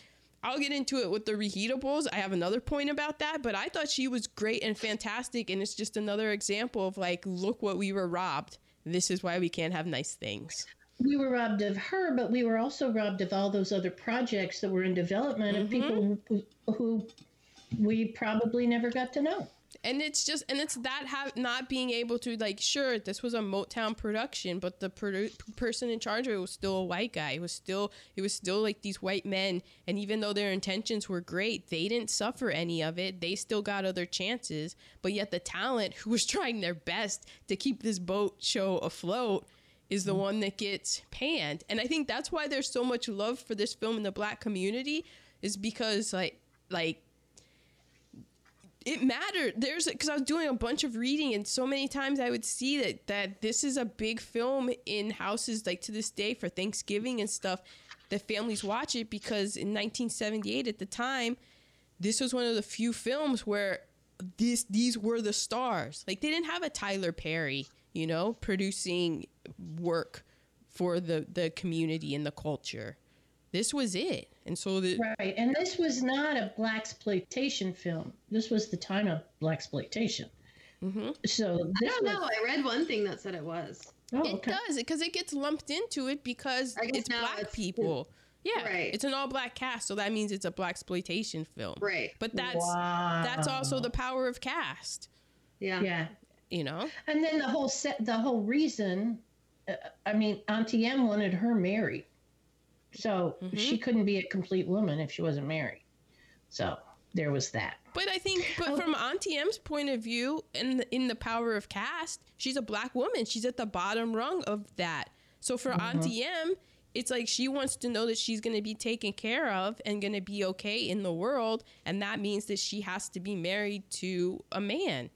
I'll get into it with the reheatables. I have another point about that, but I thought she was great and fantastic and it's just another example of like look what we were robbed. This is why we can't have nice things. We were robbed of her, but we were also robbed of all those other projects that were in development of mm-hmm. people who, who we probably never got to know. And it's just and it's that have not being able to like sure this was a motown production but the produ- person in charge of it was still a white guy. It was still it was still like these white men. And even though their intentions were great they didn't suffer any of it. They still got other chances. But yet the talent who was trying their best to keep this boat show afloat is the mm. one that gets panned. And I think that's why there's so much love for this film in the black community is because like like it mattered. There's because I was doing a bunch of reading, and so many times I would see that that this is a big film in houses like to this day for Thanksgiving and stuff. That families watch it because in 1978, at the time, this was one of the few films where this these were the stars. Like they didn't have a Tyler Perry, you know, producing work for the the community and the culture. This was it, and so the Right. And this was not a black exploitation film. This was the time of black exploitation. Mhm. So I this don't was, know. I read one thing that said it was. Oh, It okay. does because it gets lumped into it because it's black it's- people. Yeah, Right. It's an all black cast, so that means it's a black exploitation film. Right. But that's that's also the power of caste. Yeah. yeah. You know. And then the whole set, the whole reason, uh, I mean, Auntie Em wanted her married, so Mhm. she couldn't be a complete woman if she wasn't married. So there was that. But I think, but Oh. from Auntie Em's point of view, in the, in the power of caste, she's a black woman. She's at the bottom rung of that. So for Mm-hmm. Auntie Em, it's like she wants to know that she's going to be taken care of and going to be okay in the world, and that means that she has to be married to a man.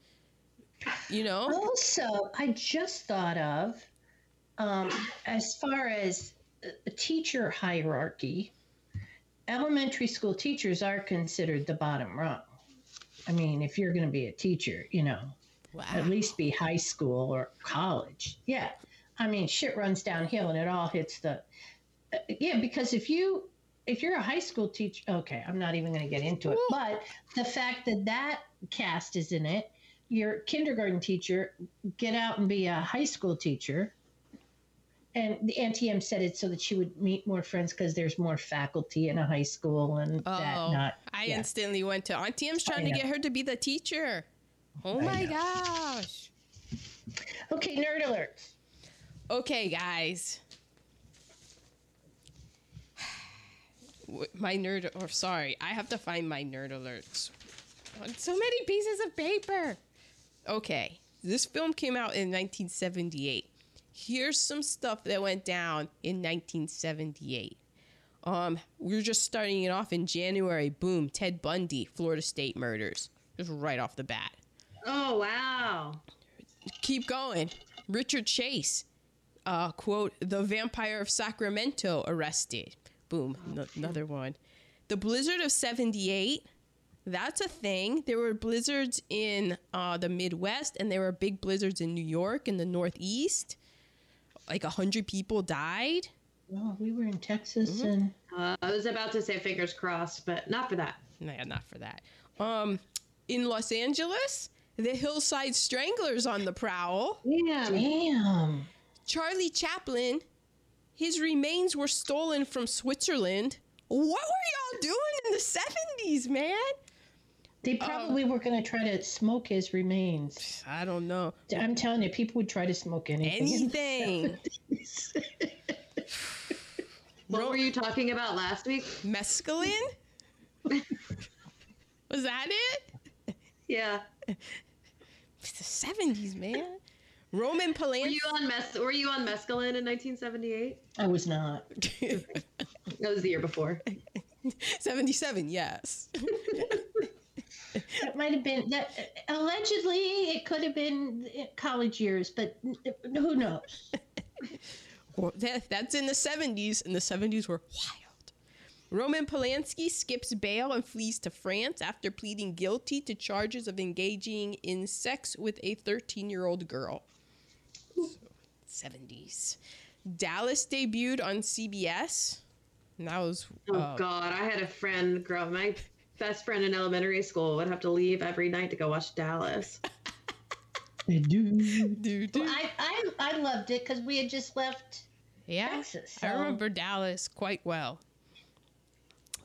You know? Also, I just thought of, um, as far as a teacher hierarchy, elementary school teachers are considered the bottom rung. I mean, if you're going to be a teacher, you know, Wow. at least be high school or college. Yeah. I mean, shit runs downhill and it all hits the. uh, yeah, because if you. If you're a high school teacher, okay, I'm not even going to get into it. But the fact that that cast is in it, your kindergarten teacher, get out and be a high school teacher. And the Auntie Em said it so that she would meet more friends because there's more faculty in a high school and that Oh, not. I yeah. instantly went to Auntie Em's trying to get her to be the teacher. Oh I my know. gosh. Okay, nerd alerts. Okay, guys. My nerd, or sorry, I have to find my nerd alerts on so many pieces of paper. Okay, this film came out in 1978. Here's some stuff that went down in 1978. Um, we were just starting it off in January. Boom, Ted Bundy, Florida State murders, just right off the bat Oh wow. keep going. Richard Chase, uh, quote, the vampire of Sacramento arrested. Boom, n- another one. The blizzard of 78, that's a thing. There were blizzards in uh, the Midwest and there were big blizzards in New York and the Northeast. Like a 100 people died. Oh, we were in Texas Mm-hmm. and Uh, I was about to say fingers crossed, but not for that. Nah, not for that. Um, in Los Angeles, the Hillside Stranglers on the prowl. Yeah. damn. Charlie Chaplin, his remains were stolen from Switzerland. What were y'all doing in the 70s, man? They um, probably were going to try to smoke his remains. I don't know. I'm telling you, people would try to smoke anything. Anything. What Ro- were you talking about last week? Mescaline? Was that it? Yeah. It's the 70s, man. Roman Were Polanski. you on mes- Were you on mescaline in 1978? I was not. That was the year before. 77, yes. That might have been that. Allegedly, it could have been college years, but who knows? Well, that, that's in the 70s, and the 70s were wild. Roman Polanski skips bail and flees to France after pleading guilty to charges of engaging in sex with a 13 year old girl. So, 70s. Dallas debuted on CBS. And that was. Oh uh, God, I had a friend grow up. My best friend in elementary school would have to leave every night to go watch Dallas. I do. dude, dude. I, I, I loved it because we had just left Yeah. Texas. I remember Dallas quite well.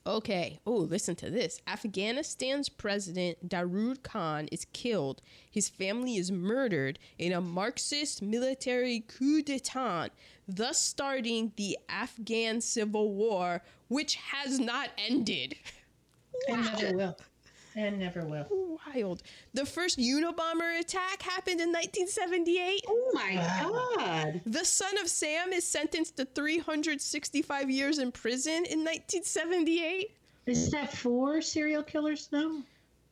Okay. Oh, listen to this. Afghanistan's president Daoud Khan is killed. His family is murdered in a Marxist military coup d'etat, thus starting the Afghan civil war, which has not ended. I never will. and never will. Wild. The first Unabomber attack happened in 1978. Oh my Wow. god. The son of Sam is sentenced to 365 years in prison in 1978. Is that four serial killers now?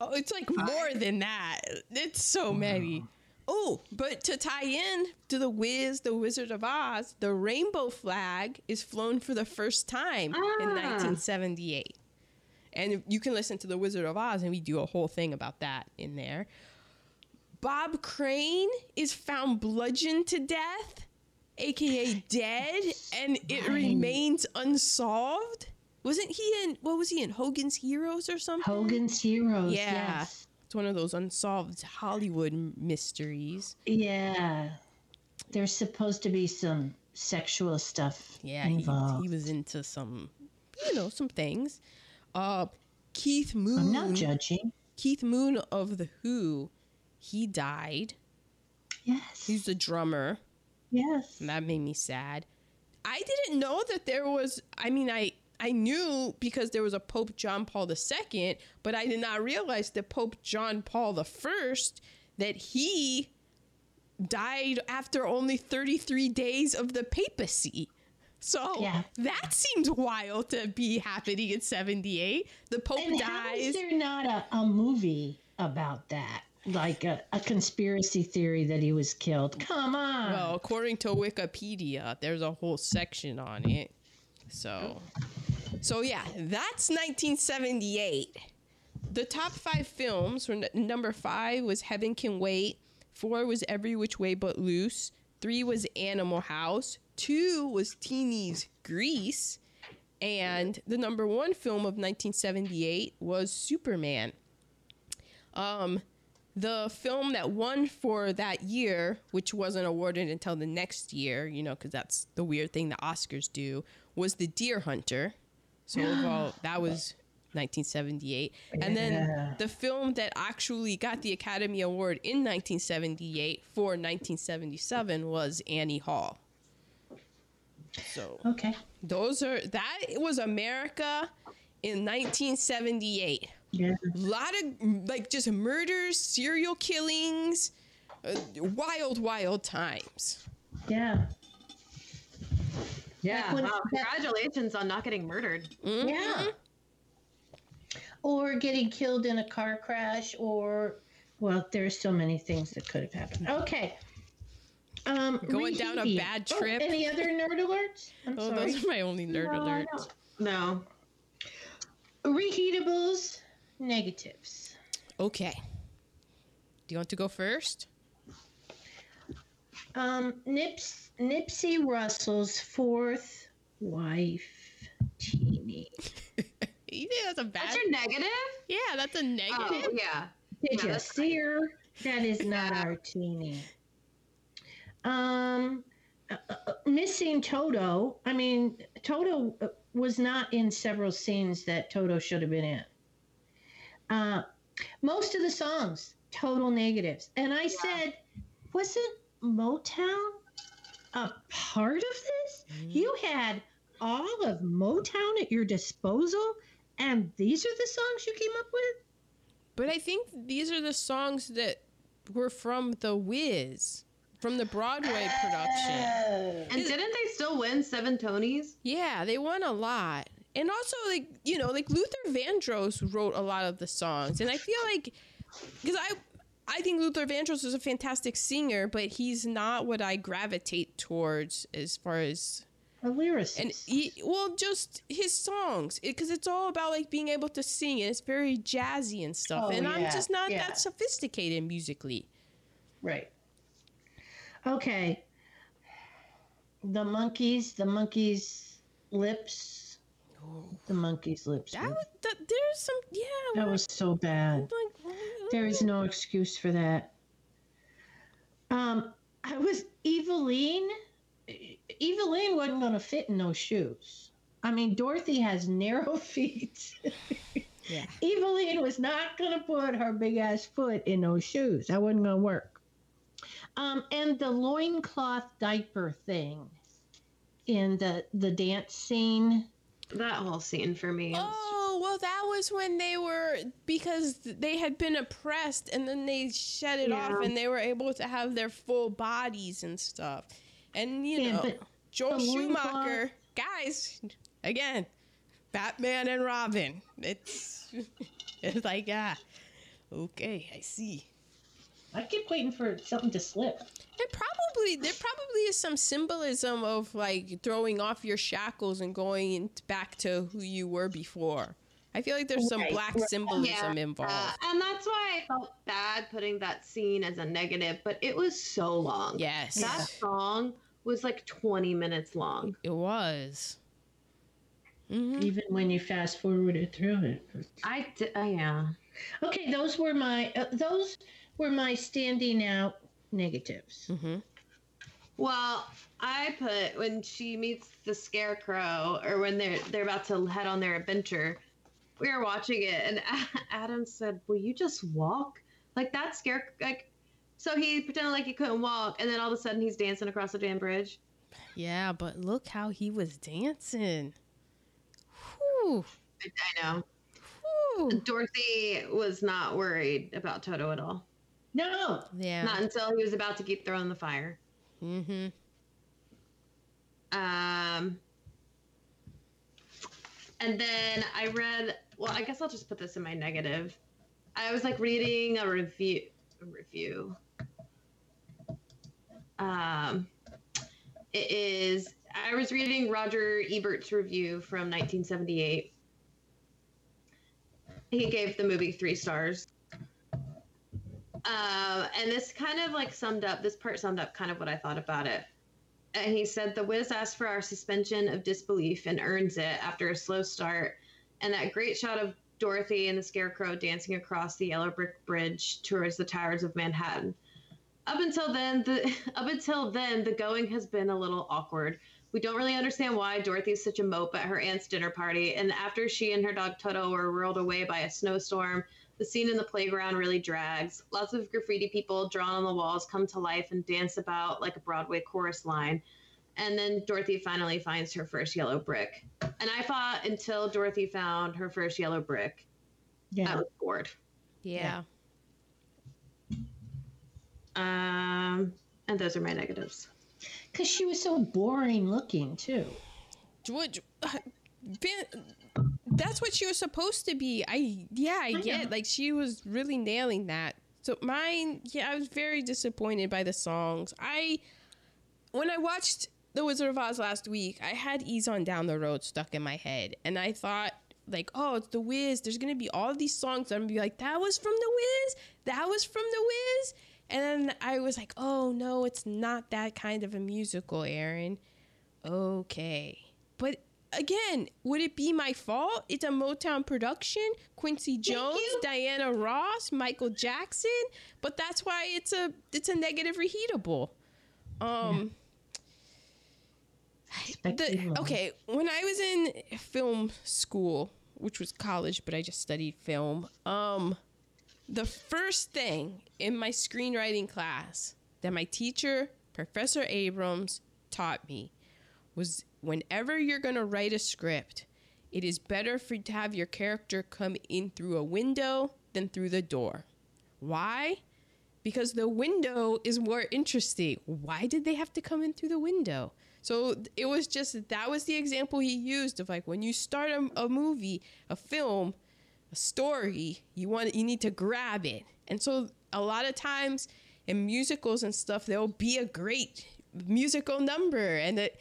Oh, it's like more than that. It's so many. Oh, but to tie in to the Wiz, the Wizard of Oz, the rainbow flag is flown for the first time in Ah. 1978. And you can listen to the Wizard of Oz, and we do a whole thing about that in there. Bob Crane is found bludgeoned to death, aka dead, and it Right. remains unsolved. Wasn't he in what was he in Hogan's Heroes or something? Hogan's Heroes. Yeah. Yes. It's one of those unsolved Hollywood mysteries. Yeah. There's supposed to be some sexual stuff Yeah, he, he was into some, you know, some things. Uh, Keith Moon. I'm not judging. Keith Moon of the Who, he died. Yes. He's the drummer, yes. and that made me sad. I didn't know that there was. I mean, I I knew because there was a Pope John Paul II, but I did not realize that Pope John Paul I that he died after only 33 days of the papacy. So Yeah. that seems wild to be happening in 78. The Pope And how is dies. there not a, a movie about that? Like a, a conspiracy theory that he was killed? Come on. Well, according to Wikipedia, there's a whole section on it. So, so yeah, that's 1978. The top five films were n- number five was Heaven Can Wait, four was Every Which Way But Loose, three was Animal House, two was Teeny's Grease, and the number one film of 1978 was Superman. Um, the film that won for that year, which wasn't awarded until the next year, you know, because that's the weird thing the Oscars do, was The Deer Hunter. So overall, that was 1978. And then the film that actually got the Academy Award in 1978 for 1977 was Annie Hall. So Okay. those are that was America in 1978 Yeah. a lot of like just murders, serial killings, uh, wild, wild times. Yeah. Yeah. when- wow. that- Congratulations on not getting murdered. Mhm. Yeah. Or getting killed in a car crash, or, well, there's so many things that could have happened. Okay. Um, Going down a reheating. bad Oh, trip. any other nerd alerts? I'm Oh, sorry. those are my only nerd No, alerts. No. Reheatables, negatives. Okay. Do you want to go first? Um, Nips, Nipsey Russell's fourth wife, Teeny. You think that's a bad? That's your negative? yeah, that's a Oh, negative. yeah. Did Yeah, you see her? That is not our Teeny. Um, uh, uh, missing Toto. I mean, Toto uh, was not in several scenes that Toto should have been in. Uh, most of the songs, total negatives. And I said, wasn't Motown a part of this? You had all of Motown at your disposal, and these are the songs you came up with? But I think these are the songs that were from The Wiz, from the Broadway production. Oh. And didn't they still win seven Tonys? Yeah, they won a lot. And also, like, you know, like Luther Vandross wrote a lot of the songs. And I feel like, because I, I think Luther Vandross is a fantastic singer, but he's not what I gravitate towards as far as, A lyricist. and he, well, just his songs. Because it's all about, like, being able to sing. And it's very jazzy and stuff. Oh, and I'm just not yeah. that sophisticated musically. Right. Okay. The monkeys, the monkeys' lips. The monkeys' lips. That was, that, there's some, yeah. That was so bad. like, There is no excuse for that. Um, I was Evillene. Evillene wasn't going to fit in those shoes. I mean, Dorothy has narrow feet. Yeah. Evillene was not going to put her big ass foot in those shoes. That wasn't going to work. Um, and the loincloth diaper thing in the the dance scene. That whole scene for me. was Oh, well, that was when they were because they had been oppressed, and then they shed it off, and they were able to have their full bodies and stuff. And you Yeah, know, but Joel the loincloth- Schumacher, guys, again, Batman and Robin. It's it's like ah, okay, I see. I keep waiting for something to slip. And probably there probably is some symbolism of like throwing off your shackles and going back to who you were before. I feel like there's some Right, black right. symbolism involved. Uh, and that's why I felt bad putting that scene as a negative, but it was so long. yes, That song was like 20 minutes long. it was. Mhm. Even when you fast forwarded through it. I did, uh, yeah. Okay, those were my uh, those were my standing out negatives. Mhm. Well, I put when she meets the scarecrow, or when they're they're about to head on their adventure. We were watching it, and Adam said, "Will you just walk like that scare like?" So he pretended like he couldn't walk, and then all of a sudden he's dancing across the damn bridge. Yeah, but look how he was dancing. Whew. I know. Whew. Dorothy was not worried about Toto at all. No, Yeah. Not until he was about to get thrown in the fire. mm-hmm. Um, and then I read. Well, I guess I'll just put this in my negative. I was like reading a review. A review. Um, it is. I was reading Roger Ebert's review from 1978. He gave the movie three stars. Um, and this kind of like summed up. This part summed up kind of what I thought about it. And he said the Wiz asked for our suspension of disbelief and earns it after a slow start. And that great shot of Dorothy and the Scarecrow dancing across the yellow brick bridge towards the towers of Manhattan. Up until then, the up until then, the going has been a little awkward. We don't really understand why Dorothy is such a mope at her aunt's dinner party. And after she and her dog Toto were whirled away by a snowstorm, the scene in the playground really drags. Lots of graffiti people drawn on the walls come to life and dance about like a Broadway chorus line. And then Dorothy finally finds her first yellow brick. And I thought until Dorothy found her first yellow brick, yeah. I yeah, was bored. Yeah. Um, and those are my negatives. because she was so boring looking too. What? Vin- That's what she was supposed to be. I yeah, I I get. know. Like she was really nailing that. So mine, yeah, I was very disappointed by the songs. I when I watched The Wizard of Oz last week, I had "Ease on Down the Road" stuck in my head, and I thought like, oh, it's The Wiz. There's gonna be all these songs. I'm gonna be like, that was from The Wiz. That was from The Wiz. And then I was like, oh no, it's not that kind of a musical, Aaron. Okay. But again, would it be my fault? It's a Motown production. Quincy Jones. Diana Ross, Michael Jackson. But that's why it's a it's a negative reheatable. Um Expected the, okay, when I was in film school, which was college, but I just studied film, um the first thing in my screenwriting class that my teacher, Professor Abrams, taught me was whenever you're going to write a script, it is better for you to have your character come in through a window than through the door. Why? Because the window is more interesting. Why did they have to come in through the window? So it was just that was the example he used of like when you start a, a movie, a film, a story, you want you need to grab it. And so a lot of times in musicals and stuff, there'll be a great musical number. And it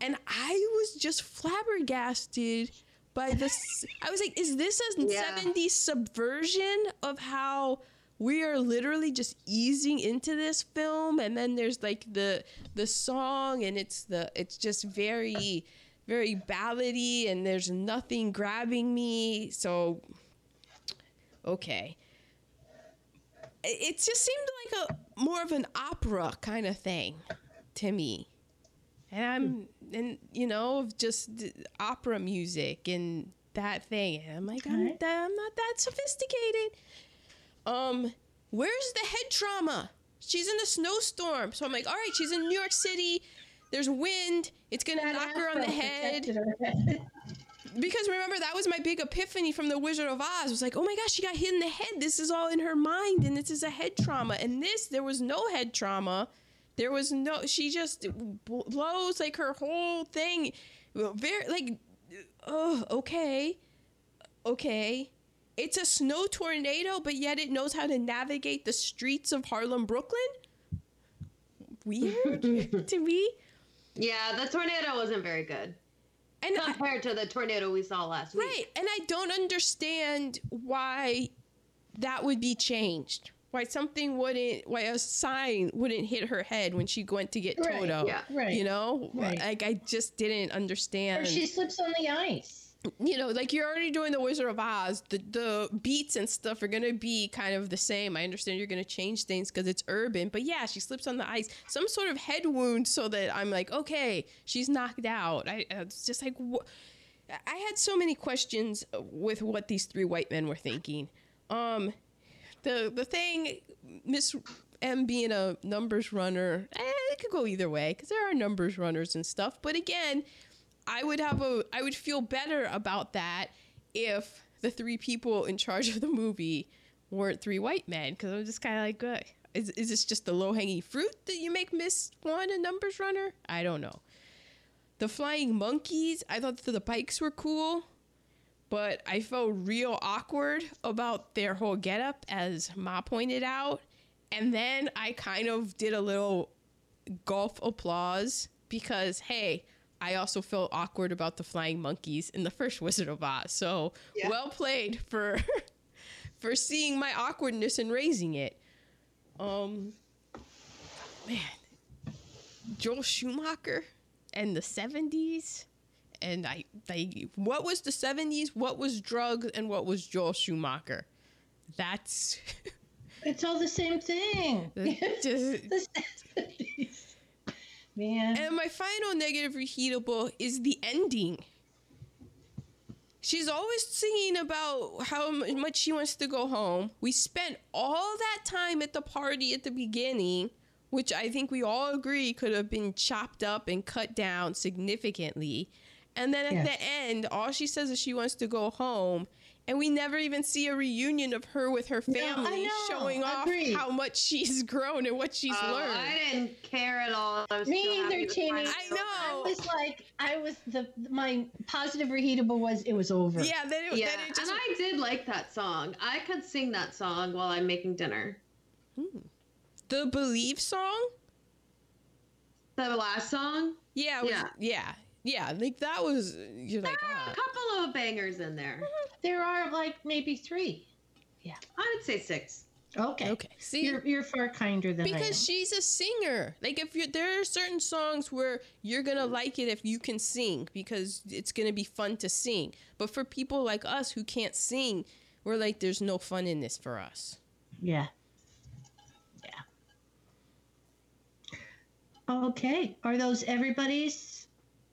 and I was just flabbergasted by this. I was like, is this a Yeah. 70s subversion of how we are literally just easing into this film? And then there's like the the song and it's the it's just very very ballady and there's nothing grabbing me. So okay. It it just seemed like a more of an opera kind of thing to me and i'm and you know of just opera music and that thing and i'm like I'm. I'm not that sophisticated um where's the head trauma she's in a snowstorm so i'm like all right she's in new york city there's wind it's gonna That knock her on the head head. because remember that was my big epiphany from the Wizard of Oz. It was like, oh my gosh, she got hit in the head. This is all in her mind, and this is a head trauma. And this, there was no head trauma. There was no. She just blows like her whole thing. Very like, oh, okay, okay. It's a snow tornado, but yet it knows how to navigate the streets of Harlem, Brooklyn. Weird to me. Yeah, the tornado wasn't very good And I- compared to the tornado we saw last week. Right. And I don't understand why that would be changed. Why something wouldn't, why a sign wouldn't hit her head when she went to get Right, Toto. yeah, right, You know? right. Like, I just didn't understand. Or she slips on the ice. you know, like you're already doing the Wizard of Oz. The, the beats and stuff are going to be kind of the same. I understand you're going to change things because it's urban. But yeah, she slips on the ice. Some sort of head wound so that I'm like, okay, she's knocked out. I, it's just like, wh- I had so many questions with what these three white men were thinking. Um, the the thing, Miss M being a numbers runner, eh, it could go either way because there are numbers runners and stuff. But again, I would have a I would feel better about that if the three people in charge of the movie weren't three white men because I'm just kind of like, good. Is, is this just the low hanging fruit that you make Miss One a numbers runner? I don't know. The flying monkeys, I thought the bikes were cool, but I felt real awkward about their whole getup, as Ma pointed out. And then I kind of did a little golf applause because, hey, I also felt awkward about the flying monkeys in the first Wizard of Oz. So Yeah. well played for for seeing my awkwardness and raising it. Um, man, Joel Schumacher and the seventies, and I, I, what was the seventies? What was drugs? And what was Joel Schumacher? That's It's all the same thing. just The 70s. Man. And my final negative reheatable is the ending. She's always singing about how much she wants to go home. We spent all that time at the party at the beginning, which I think we all agree could have been chopped up and cut down significantly. And then at Yes. the end, all she says is she wants to go home. And we never even see a reunion of her with her family know. showing off Agreed. how much she's grown and what she's Oh, learned. I didn't care at all. I was Me so either, with Teeny. my I know. I was like, I was the my positive reheatable was it was over. Yeah, then it, Yeah, then it just and I did like that song. I could sing that song while I'm making dinner. Hmm. the believe song. The last song, Yeah, was, Yeah. yeah, yeah. Like that was you're like, there are ah. a couple of bangers in there. There are like maybe three. Yeah, I would say six. Okay. okay. See, You're you're far kinder than I am. because she's a singer. Like if you there are certain songs where you're gonna like it if you can sing because it's gonna be fun to sing. But for people like us who can't sing, we're like, there's no fun in this for us. Yeah. Yeah. Okay. Are those everybody's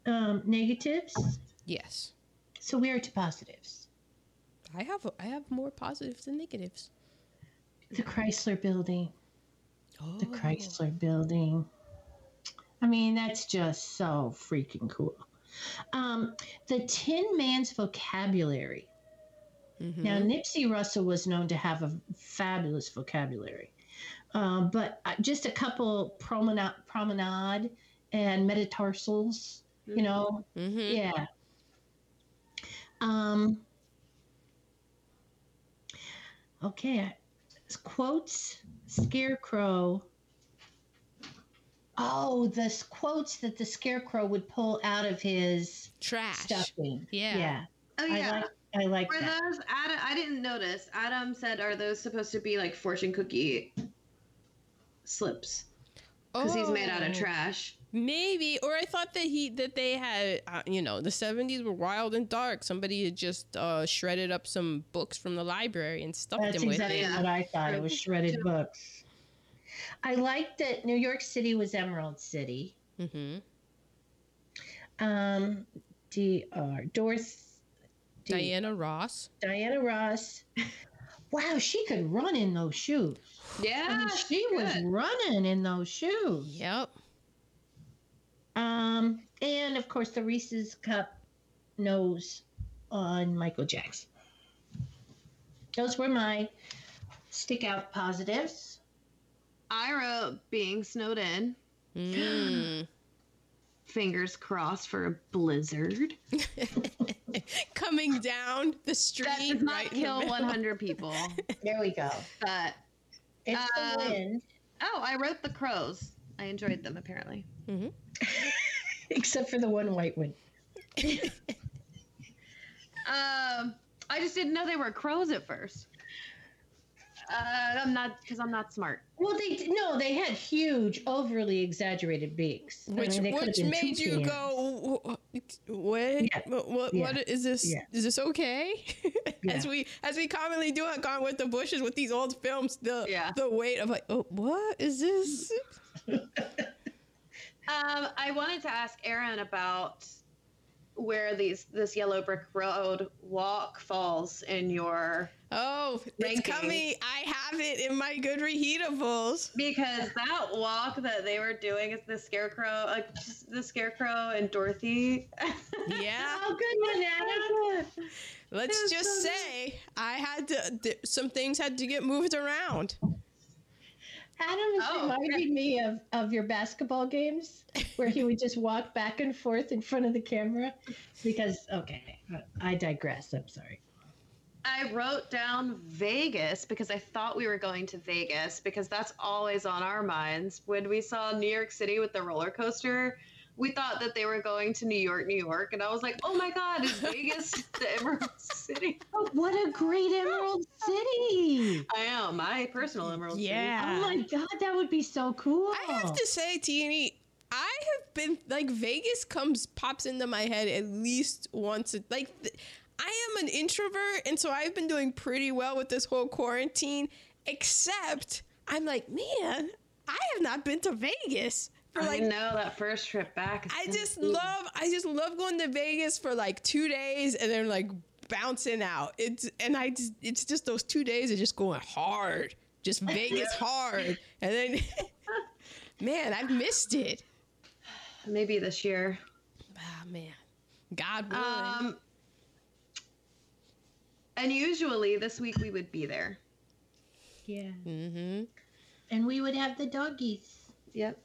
um, negatives? Yes, So we are to positives. I have I have more positives than negatives. The Chrysler building. Oh, The Chrysler building. I mean, that's just so freaking cool. Um, the Tin Man's vocabulary. Mhm. Now, Nipsey Russell was known to have a fabulous vocabulary, um, but uh, just a couple promenade, promenade and metatarsals, you know, Mhm. yeah. Um, okay, quotes, scarecrow. Oh, the quotes that the scarecrow would pull out of his Trash. stuffing. Yeah. yeah. Oh yeah I like I like Were that. those Adam? I didn't notice. Adam said, "Are those supposed to be like fortune cookie slips?" Because he's made out of Oh. trash. Maybe, or I thought that he that they had, uh, you know, the seventies were wild and dark. Somebody had just uh, shredded up some books from the library and stuffed That's them with exactly it. Yeah. what I thought. It was shredded books. I liked that New York City was Emerald City. hmm Um, Dr. Dorth, D- Diana Ross. Diana Ross. Wow, she could run in those shoes. Yeah, I mean, she was running in those shoes. Yep. Um, and of course the Reese's cup nose on Michael Jackson. Those were my stick out positives. I wrote being snowed in. Mm. Fingers crossed for a blizzard. Coming down the street. That does not right kill 100 people. There we go. But It's the Um, wind, oh, I wrote the crows. I enjoyed them apparently. except for the one white one. Um, I just didn't know they were crows at first. Uh, I'm not because I'm not smart. Well, they no, they had huge, overly exaggerated beaks. I Which mean, they could have which made you toucans. go what Yeah. what what, Yeah. what is this Yeah. is this okay as we as we commonly do on Gone with the Bushes with these old films the Yeah. the weight of like oh what is this Um, I wanted to ask Aaron about where these this yellow brick road walk falls in your oh it's coming. I have it in my good reheatables. Because that walk that they were doing is the scarecrow, like just the scarecrow and Dorothy. yeah. Oh, good let's just so say I had to th- some things had to get moved around Adam is Oh, reminding me of, of your basketball games where he would just walk back and forth in front of the camera. Because, okay, I digress. I'm sorry. I wrote down Vegas because I thought we were going to Vegas because that's always on our minds. When we saw New York City with the roller coaster, we thought that they were going to New York, New York, and I was like, "Oh my God, is Vegas the Emerald City?" Oh, what a great Emerald City! I am my personal Emerald City. Oh yeah. Oh my God, that would be so cool. I have to say, Teeny, I have been like Vegas comes pops into my head at least once. a- Like, th- I am an introvert, and so I've been doing pretty well with this whole quarantine. Except, I'm like, man, I have not been to Vegas for like. I know that first trip back. I just be- love, I just love going to Vegas for like two days, and then like bouncing out. It's and I just, it's just those two days of just going hard, just Vegas hard, and then. Man, I've missed it. maybe this year. Ah man, God willing. Um, and usually this week we would be there. Yeah. mm-hmm. And we would have the doggies. Yep.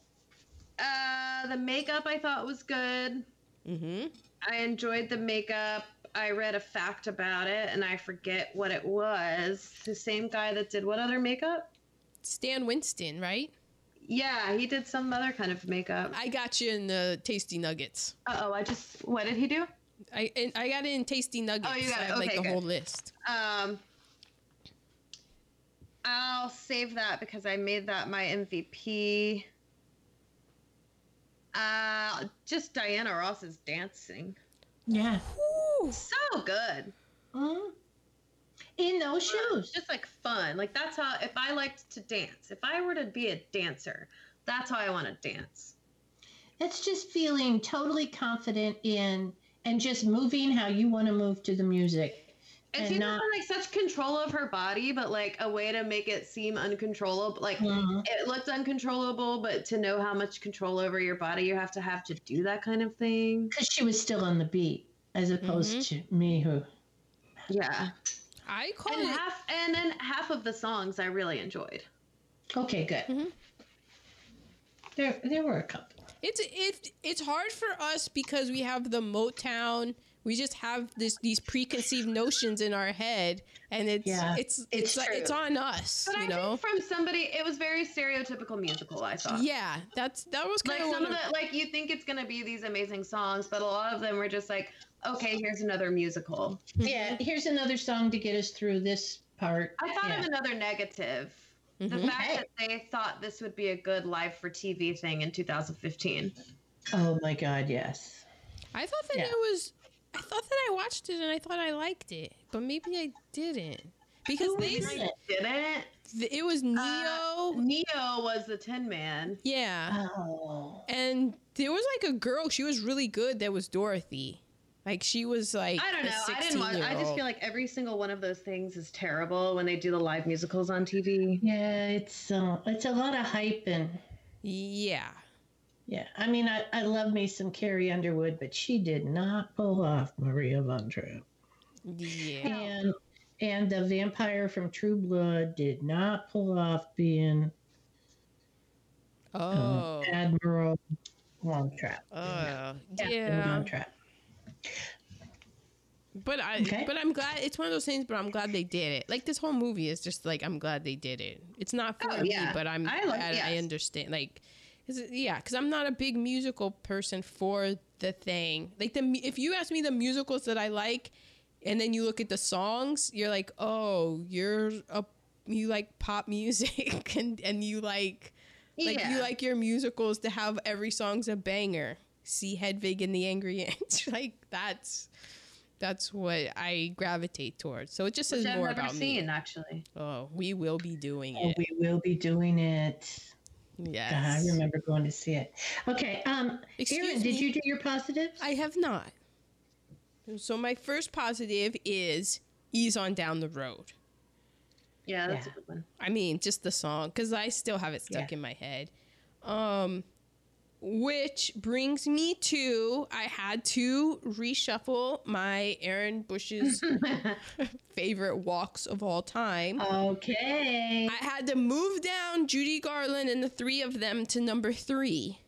Uh, the makeup I thought was good. Mm-hmm. I enjoyed the makeup. I read a fact about it and I forget what it was. The same guy that did what other makeup? Stan Winston, right? Yeah, he did some other kind of makeup. I got you in the Tasty Nuggets. Uh oh, I just what did he do? I and I got it in Tasty Nuggets. Oh, you got I it. have, like Okay, the good. whole list. Um I'll save that because I made that my MVP. Uh just Diana Ross's dancing. Yeah. Whew. So good. Mhm. In those shoes. just like fun. Like that's how if I liked to dance, if I were to be a dancer, that's how I want to dance. It's just feeling totally confident in and just moving how you want to move to the music. And, And she not- had like such control of her body, but like a way to make it seem uncontrollable. Like Mhm. it looked uncontrollable, but to know how much control over your body you have to have to do that kind of thing. Because she was still on the beat, as opposed to me, who. Yeah. I call And it. half and then half of the songs I really enjoyed. Okay, good. Mhm. There, there were a couple. It's it, it's hard for us because we have the Motown. We just have this these preconceived notions in our head, and it's Yeah, it's it's it's like, it's on us, But you I know. think from somebody it was very stereotypical musical, I thought. Yeah, that's that was like kind of some of the like you think it's gonna be these amazing songs but a lot of them were just like okay here's another musical Yeah, here's another song to get us through this part. i thought yeah. of another negative the Mhm. fact Okay. that they thought this would be a good live for tv thing in 2015 Oh my God, yes. I thought that Yeah. it was. I thought that I watched it and I thought I liked it, but maybe I didn't because Who they it? didn't th- it was Ne-Yo. Uh, Ne-Yo was the tin man yeah, Oh. and there was like a girl. She was really good. That was Dorothy. Like she was like i don't know i didn't watch i just feel like every single one of those things is terrible when they do the live musicals on tv Yeah, it's uh, it's a lot of hype and yeah. Yeah. I mean, I, I love me some Carrie Underwood, but she did not pull off Maria Von Trapp. Yeah. And and the vampire from True Blood did not pull off being um, Oh. Admiral Longtrap. Oh. Captain Yeah. Longtrap. But I Okay. but I'm glad it's one of those things, but I'm glad they did it. Like this whole movie is just like I'm glad they did it. It's not for Oh, me, yeah. but I'm I like- I yes. understand. Like, 'cause yeah, because I'm not a big musical person for the thing. Like the if you ask me the musicals that I like, and then you look at the songs, you're like, oh, you're a you like pop music and and you like like you like your musicals to have every song's a banger. See Hedwig and the Angry Ants. like that's that's what I gravitate towards. So it just says Which I've more never about seen me. actually. Oh, we will be doing Oh, it. we will be doing it. Yes. God, I remember going to see it. Okay, um, Excuse Erin, did me? you do your positives? I have not. So my first positive is ease on down the road. Yeah, that's Yeah. a good one. I mean, just the song because I still have it stuck Yeah. in my head. Um, which brings me to I had to reshuffle my Aaron Bush's favorite walks of all time. Okay. I had to move down Judy Garland and the three of them to number three.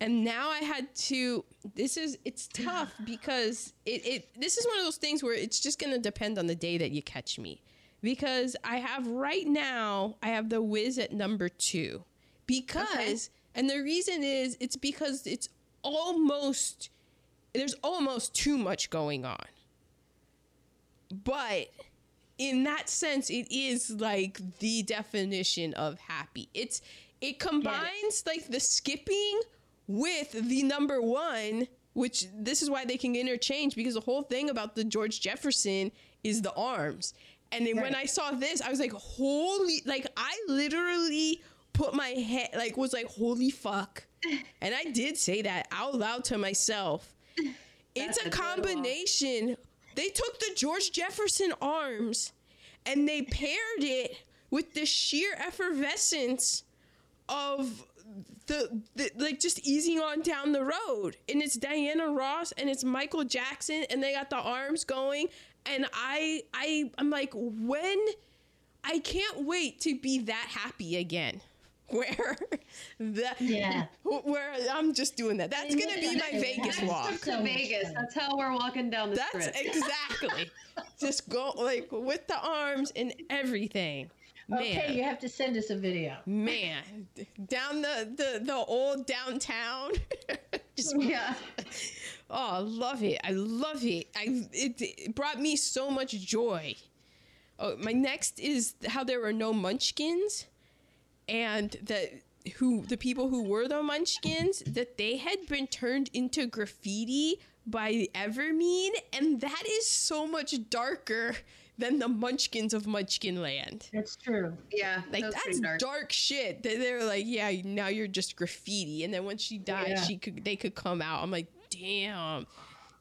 And now I had to this is it's tough because it, it this is one of those things where it's just gonna depend on the day that you catch me. Because I have right now I have the whiz at number two. Because and the reason is it's because it's almost there's almost too much going on. But in that sense, it is like the definition of happy. It's it combines like the skipping with the number one, which this is why they can interchange because the whole thing about the George Jefferson is the arms. And then when I saw this, I was like, holy like I literally put my head like was like, holy fuck. And I did say that out loud to myself. It's a a combination. They took the George Jefferson arms and they paired it with the sheer effervescence of the, the like just easing on down the road. And it's Diana Ross and it's Michael Jackson and they got the arms going and I I I'm like when I can't wait to be that happy again. Where the Yeah. where I'm just doing that. That's gonna be my Vegas That's walk. To Vegas. That's how we're walking down the That's strip. exactly. just go like with the arms and everything. Man, Okay, you have to send us a video. man, down the the the old downtown. just yeah. oh, I love it. I love it. I it, it brought me so much joy. Oh, my next is how there were no munchkins, and that who the people who were the munchkins that they had been turned into graffiti by Evermean, and that is so much darker than the munchkins of Munchkin Land. That's true. Yeah. Like that that's dark. dark. shit. They, they were like, yeah, now you're just graffiti. And then when she died, Yeah. she could they could come out. I'm like, damn.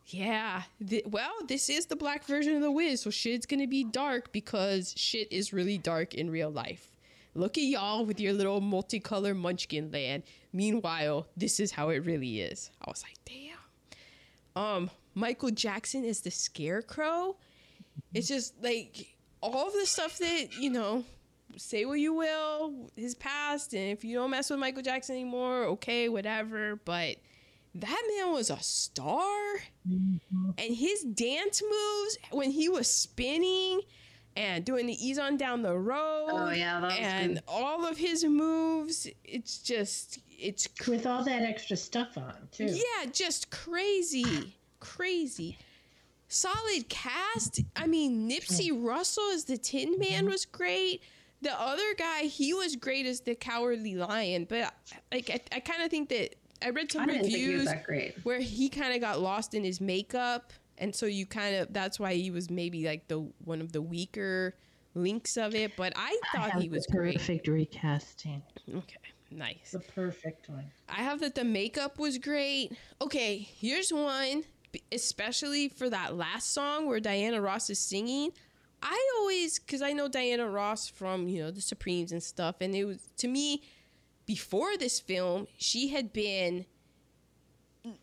Yeah. Th- well, this is the black version of the Wiz, so shit's gonna be dark because shit is really dark in real life. Look at y'all with your little multicolor munchkin land. Meanwhile, this is how it really is. I was like, damn. Um, Michael Jackson is the scarecrow. It's just like all of the stuff that, you know, say what you will, his past, and if you don't mess with Michael Jackson anymore, okay, whatever. But that man was a star. And his dance moves when he was spinning and doing the ease on down the road. Oh, yeah, that was and good. all of his moves, it's just it's With all that extra stuff on, too. yeah, just crazy, crazy. Solid cast. I mean, Nipsey Russell as the Tin Man mm-hmm. was great. The other guy, he was great as the Cowardly Lion. But like, I, I kind of think that I read some I didn't he reviews that great. where he kind of got lost in his makeup, and so you kind of that's why he was maybe like the one of the weaker links of it. But I thought have he was great. Perfect recasting. Okay, nice. The perfect one. I have that the makeup was great. Okay, here's one, especially for that last song where Diana Ross is singing. I always, because I know Diana Ross from, you know, the Supremes and stuff, and it was, to me, before this film, she had been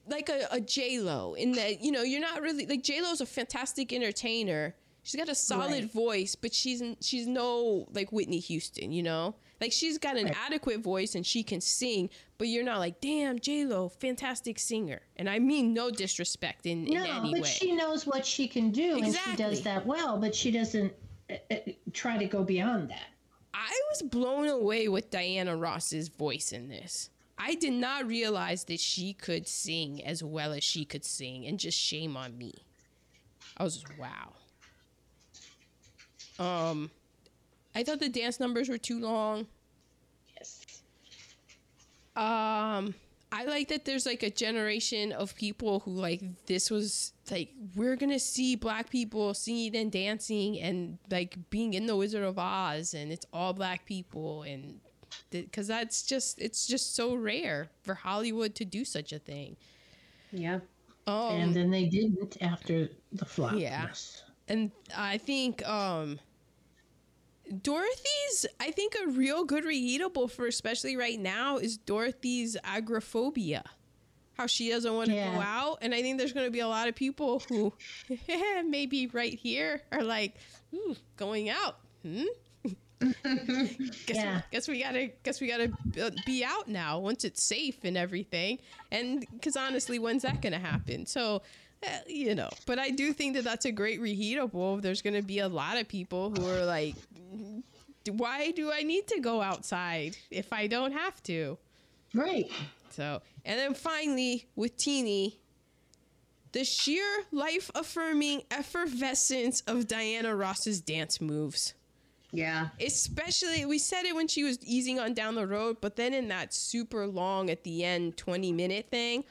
like a, a J Lo in that you know you're not really like J Lo's a fantastic entertainer. She's got a solid Right. voice, but she's she's no like Whitney Houston, you know. Like she's got an Right. adequate voice and she can sing, but you're not like, damn, J Lo, fantastic singer. And I mean no disrespect in, in No, any but way. she knows what she can do, and she does that well. But she doesn't uh, uh, try to go beyond that. I was blown away with Diana Ross's voice in this. I did not realize that she could sing as well as she could sing, and just shame on me. I was just, wow. Um, I thought the dance numbers were too long. Yes. Um, I like that there's like a generation of people who like this was like we're gonna see black people singing and dancing and like being in the Wizard of Oz and it's all black people and because that's just it's just so rare for Hollywood to do such a thing. Yeah. Um, and then they didn't after the flop. Yeah. Yes. and I think um Dorothy's I think a real good reheatable for especially right now is Dorothy's agoraphobia. How she doesn't want to go out. And I think there's gonna be a lot of people who maybe right here are like, hmm, going out. Hmm? guess, Yeah. we, guess we gotta guess we gotta uh, be out now once it's safe and everything. And because honestly when's that gonna happen? So eh, you know but i do think that that's a great reheatable. There's gonna be a lot of people who are like why do i need to go outside if i don't have to? Right. so and then finally with teeny the sheer life affirming effervescence of diana ross's dance moves Yeah. especially we said it when she was easing on down the road but then in that super long at the end 20 minute thing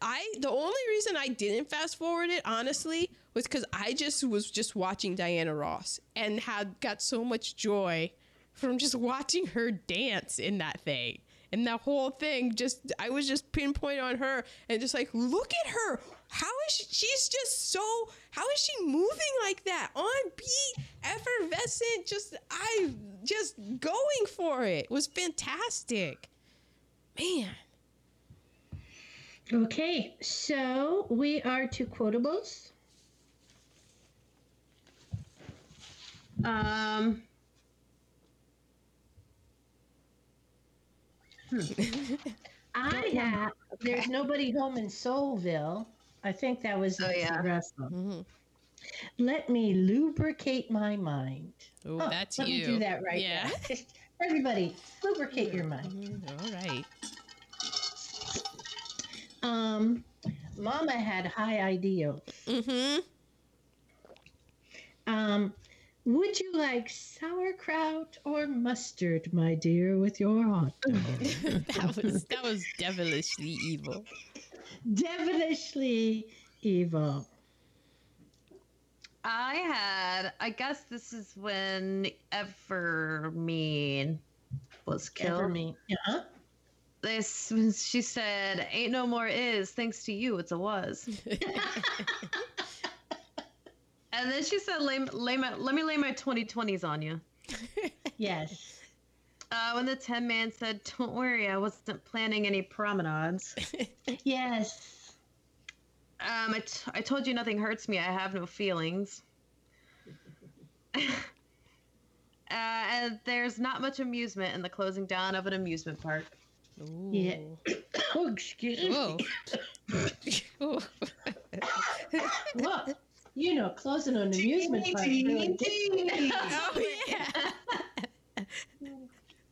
i the only reason i didn't fast forward it honestly was because i just was just watching diana ross and had got so much joy from just watching her dance in that thing and that whole thing just i was just pinpoint on her and just like look at her how is she she's just so how is she moving like that on beat effervescent just i just going for it was fantastic man Okay. So we are to quotables. Um. I have. There's nobody home in Soulville. I think that was Oh, yeah. Russell. Mhm. Let me lubricate my mind. oh Oh, that's let you me do that right yeah now. Everybody, lubricate your mind. Mhm, all right Um, Mama had high ideals. mm-hmm Um, would you like sauerkraut or mustard, my dear, with your hot dog? that was that was devilishly evil Devilishly evil. I had. I guess this is when Evermean was killed. Ever me. Uh-huh. This when she said, "Ain't no more is thanks to you. It's a was." and then she said, "Lay, lay my, let me lay my 2020s on you." Yes. Uh, when the Tin Man said, "Don't worry, I wasn't planning any promenades." Yes. Um, I, t- I told you nothing hurts me. I have no feelings. uh, and there's not much amusement in the closing down of an amusement park. Ooh. Yeah. Oh, excuse me. Whoa. Ooh. You know, closing an amusement park. Really oh yeah.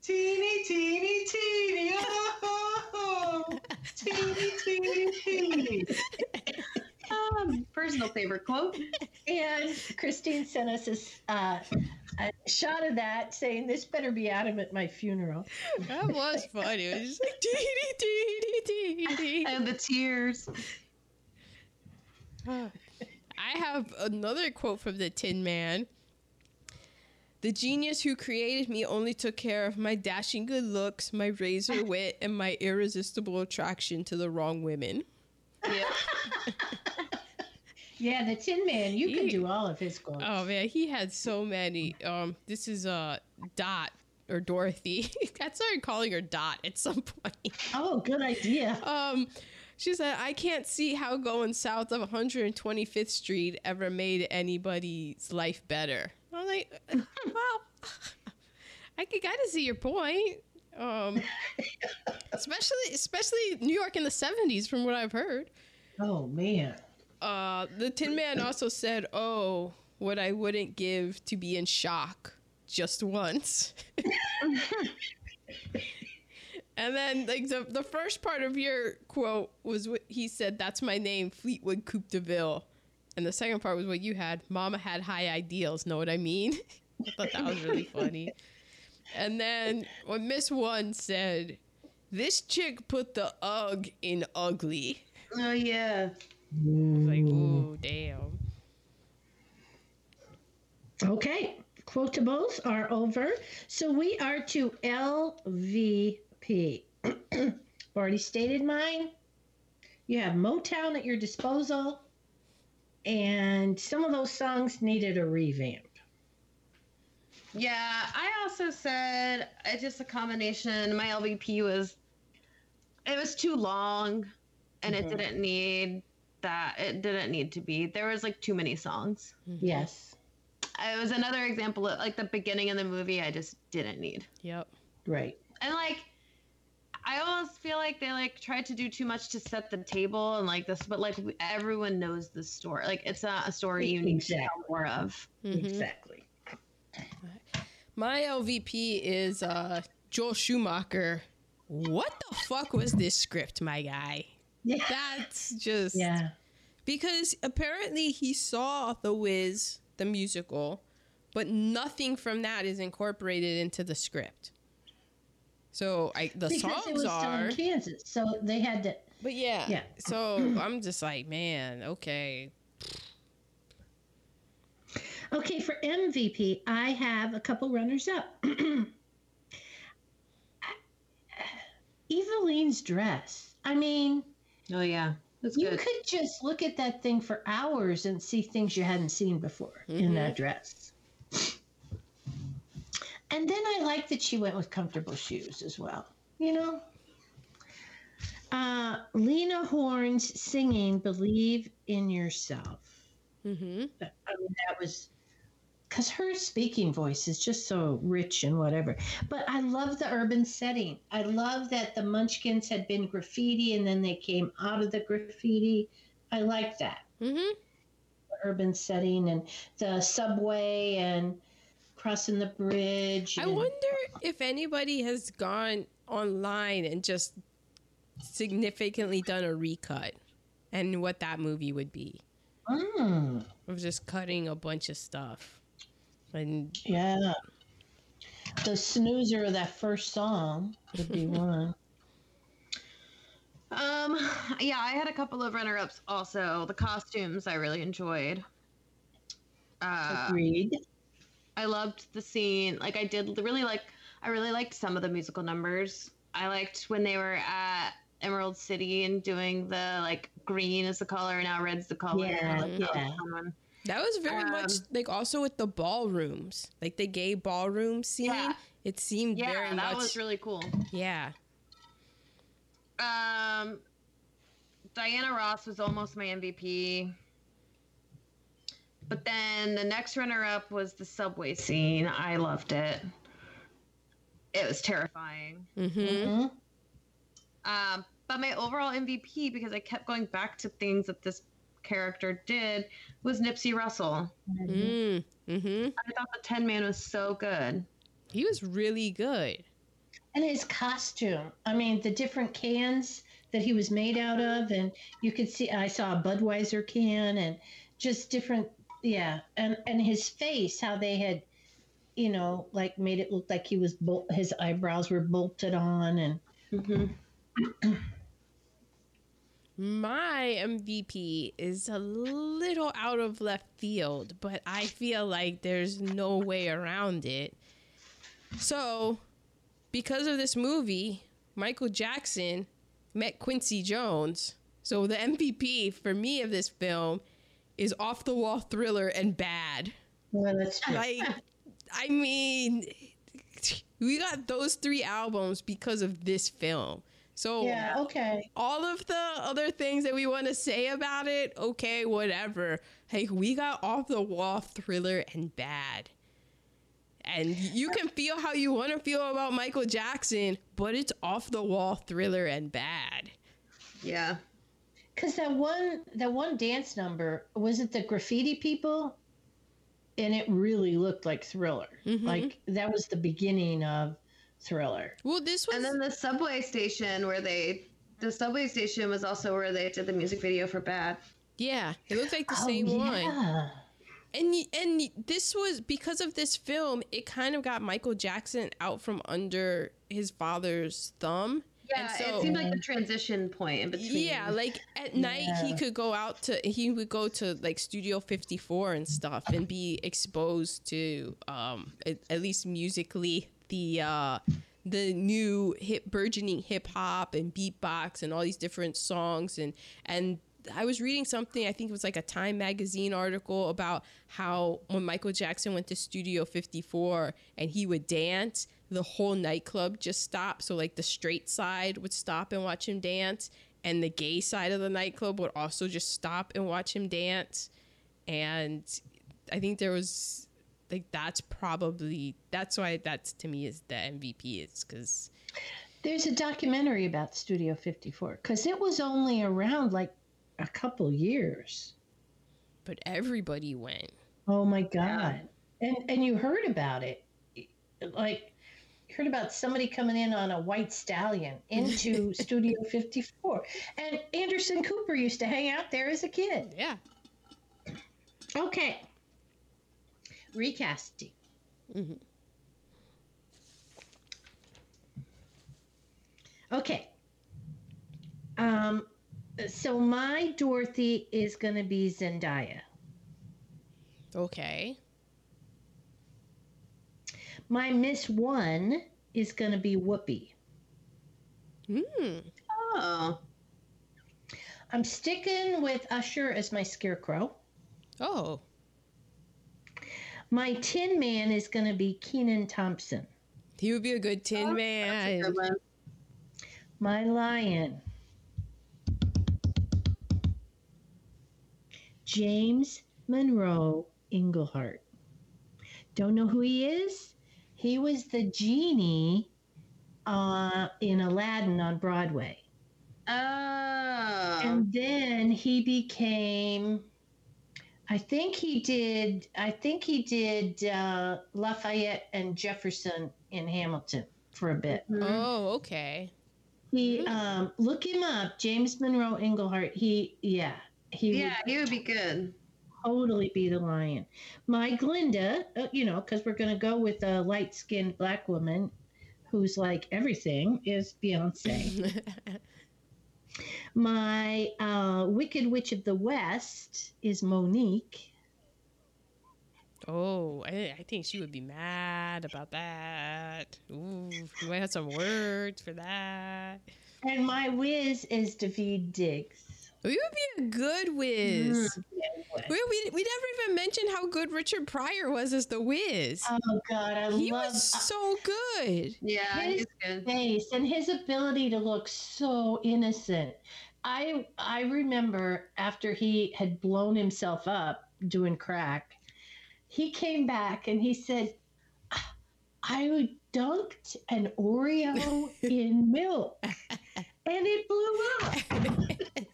Teeny, teeny, teeny, oh, teeny, teeny, teeny. Um, personal favorite quote. and Christine sent us a, s- uh, a shot of that saying, This better be Adam at my funeral. That was funny. It was just like dee dee dee dee dee. And the tears. I have another quote from the Tin Man. The genius who created me only took care of my dashing good looks, my razor wit, and my irresistible attraction to the wrong women. Yep. Yeah, the Tin Man, you can do all of his quotes. Oh man, he had so many. Um, this is uh Dot or Dorothy. I started calling her Dot at some point. Oh, good idea. um She said, I can't see how going south of 125th Street ever made anybody's life better. I'm like, well, I can kind of see your point. Um, especially, especially New York in the 70s, from what I've heard. Oh man. Uh, the Tin Man also said, "Oh, what I wouldn't give to be in shock just once." and then, like the the first part of your quote was what he said. That's my name, Fleetwood Coupe de Ville. And the second part was what you had. Mama had high ideals. Know what I mean? I thought that was really funny. And then when Miss One said, "This chick put the ugh in ugly." Oh yeah. Like, ooh, damn. Okay, quotables are over. So we are to LVP. Already stated mine. You have Motown at your disposal, and some of those songs needed a revamp. Yeah, I also said it's just a combination. My LVP was it was too long and it Mhm. didn't need that it didn't need to be. There was like too many songs. Yes, It was another example of like the beginning of the movie I just didn't need. Yep. right. And like I almost feel like they like tried to do too much to set the table and like this but like everyone knows the story. Like it's not a story you need to Exactly. tell more of. Mhm. Exactly. My LVP is uh, Joel Schumacher. What the fuck was this script, my guy? Yeah. That's just Yeah. because apparently he saw The Wiz, the musical, but nothing from that is incorporated into the script. So I the because it songs was still are, in Kansas, so they had to. but yeah, Yeah. So I'm just like, man, okay, Okay, for MVP, I have a couple runners up. Evillene's dress. I mean, Oh yeah. That's you good. could just look at that thing for hours and see things you hadn't seen before in that mm-hmm. dress. And then I like that she went with comfortable shoes as well. You know? Uh, Lena Horne's singing Believe in Yourself. mm-hmm. I mean, that was because her speaking voice is just so rich and whatever. But I love the urban setting. I love that the Munchkins had been graffiti and then they came out of the graffiti. I like that Mm-hmm. the urban setting and the subway and crossing the bridge. I and- wonder if anybody has gone online and just significantly done a recut and what that movie would be Mm, of just cutting a bunch of stuff. And yeah. The snoozer of that first song would be one. Um, yeah, I had a couple of runner-ups also. The costumes I really enjoyed. Uh, Agreed. I loved the scene. Like I did really like. I really liked some of the musical numbers. I liked when they were at Emerald City and doing the like green is the color and now red's the color. Yeah, Like, that was yeah. a that was very much Um, like also with the ballrooms, like the gay ballroom scene. Yeah. It seemed Yeah, very that much. was really cool. yeah. Um, Diana Ross was almost my MVP. But then the next runner up was the subway scene. I loved it. It was terrifying. Mm-hmm. Mhm. Um, but my overall MVP, because I kept going back to things that this character did, was Nipsey Russell. Mm. Mm-hmm. I thought the Tin Man was so good. He was really good. And his costume. I mean, the different cans that he was made out of, and you could see. I saw a Budweiser can, and just different. Yeah, and and his face, how they had, you know, like made it look like he was bol- his eyebrows were bolted on, and Mm-hmm. My MVP is a little out of left field, but I feel like there's no way around it. So, because of this movie, Michael Jackson met Quincy Jones. So, the MVP for me of this film is Off the Wall Thriller and Bad. well, that's true. Like, I mean, we got those three albums because of this film. So Yeah, okay. all of the other things that we want to say about it, okay, whatever. Hey, we got off the wall thriller and bad. And you can feel how you want to feel about Michael Jackson, but it's off the wall thriller and bad. Yeah. Cause that one that one dance number was it the graffiti people, and it really looked like Thriller. Mhm. Like that was the beginning of Thriller. Well, this was And then the subway station where they, the subway station was also where they did the music video for Bad. yeah, it looked like the Oh, same one. And and this was because of this film, it kind of got Michael Jackson out from under his father's thumb. Yeah, so- it seemed like the transition point in between. Yeah, like at night he could go out to he would go to like Studio 54 and stuff and be exposed to um at, at least musically the uh the new hip burgeoning hip hop and beatbox and all these different songs and and I was reading something I think it was like a Time magazine article about how when Michael Jackson went to Studio 54 and he would dance the whole nightclub just stopped. So like the straight side would stop and watch him dance and the gay side of the nightclub would also just stop and watch him dance. And I think there was like that's probably that's why that's to me is the MVP is because There's a documentary about Studio 54 because it was only around like a couple years. but everybody went. Oh my god! And and you heard about it, like heard about somebody coming in on a white stallion into Studio 54, and Anderson Cooper used to hang out there as a kid. yeah Okay, recasting. Mhm. Okay. Um, so my Dorothy is going to be Zendaya. okay My Miss One is going to be Whoopi. hmm Oh. I'm sticking with Usher as my Scarecrow. oh My Tin Man is going to be Kenan Thompson. he would be a good tin That's a man good one. My Lion. James Monroe Iglehart. Don't know who he is? He was the genie uh, in Aladdin on Broadway. Oh. And then he became, I think he did, I think he did uh, Lafayette and Jefferson in Hamilton for a bit. Mhm. oh okay He, um, look him up, James Monroe Iglehart. He, yeah, he yeah, he would be good. Totally be the lion. My Glinda, uh, you know, because we're going to go with a light skinned black woman who's like everything, is Beyonce. My uh, Wicked Witch of the West is Mo'Nique. oh I, I think she would be mad about that ooh you might have some words for that And my Wiz is Daveed Diggs. You would be a good whiz mm. we, we, we never even mentioned how good richard pryor was as the whiz Oh God, I he love He was so good Yeah, His he's good. face and his ability to look so innocent. I I remember after he had blown himself up doing crack, he came back and he said, "I dunked an Oreo in milk, and it blew up."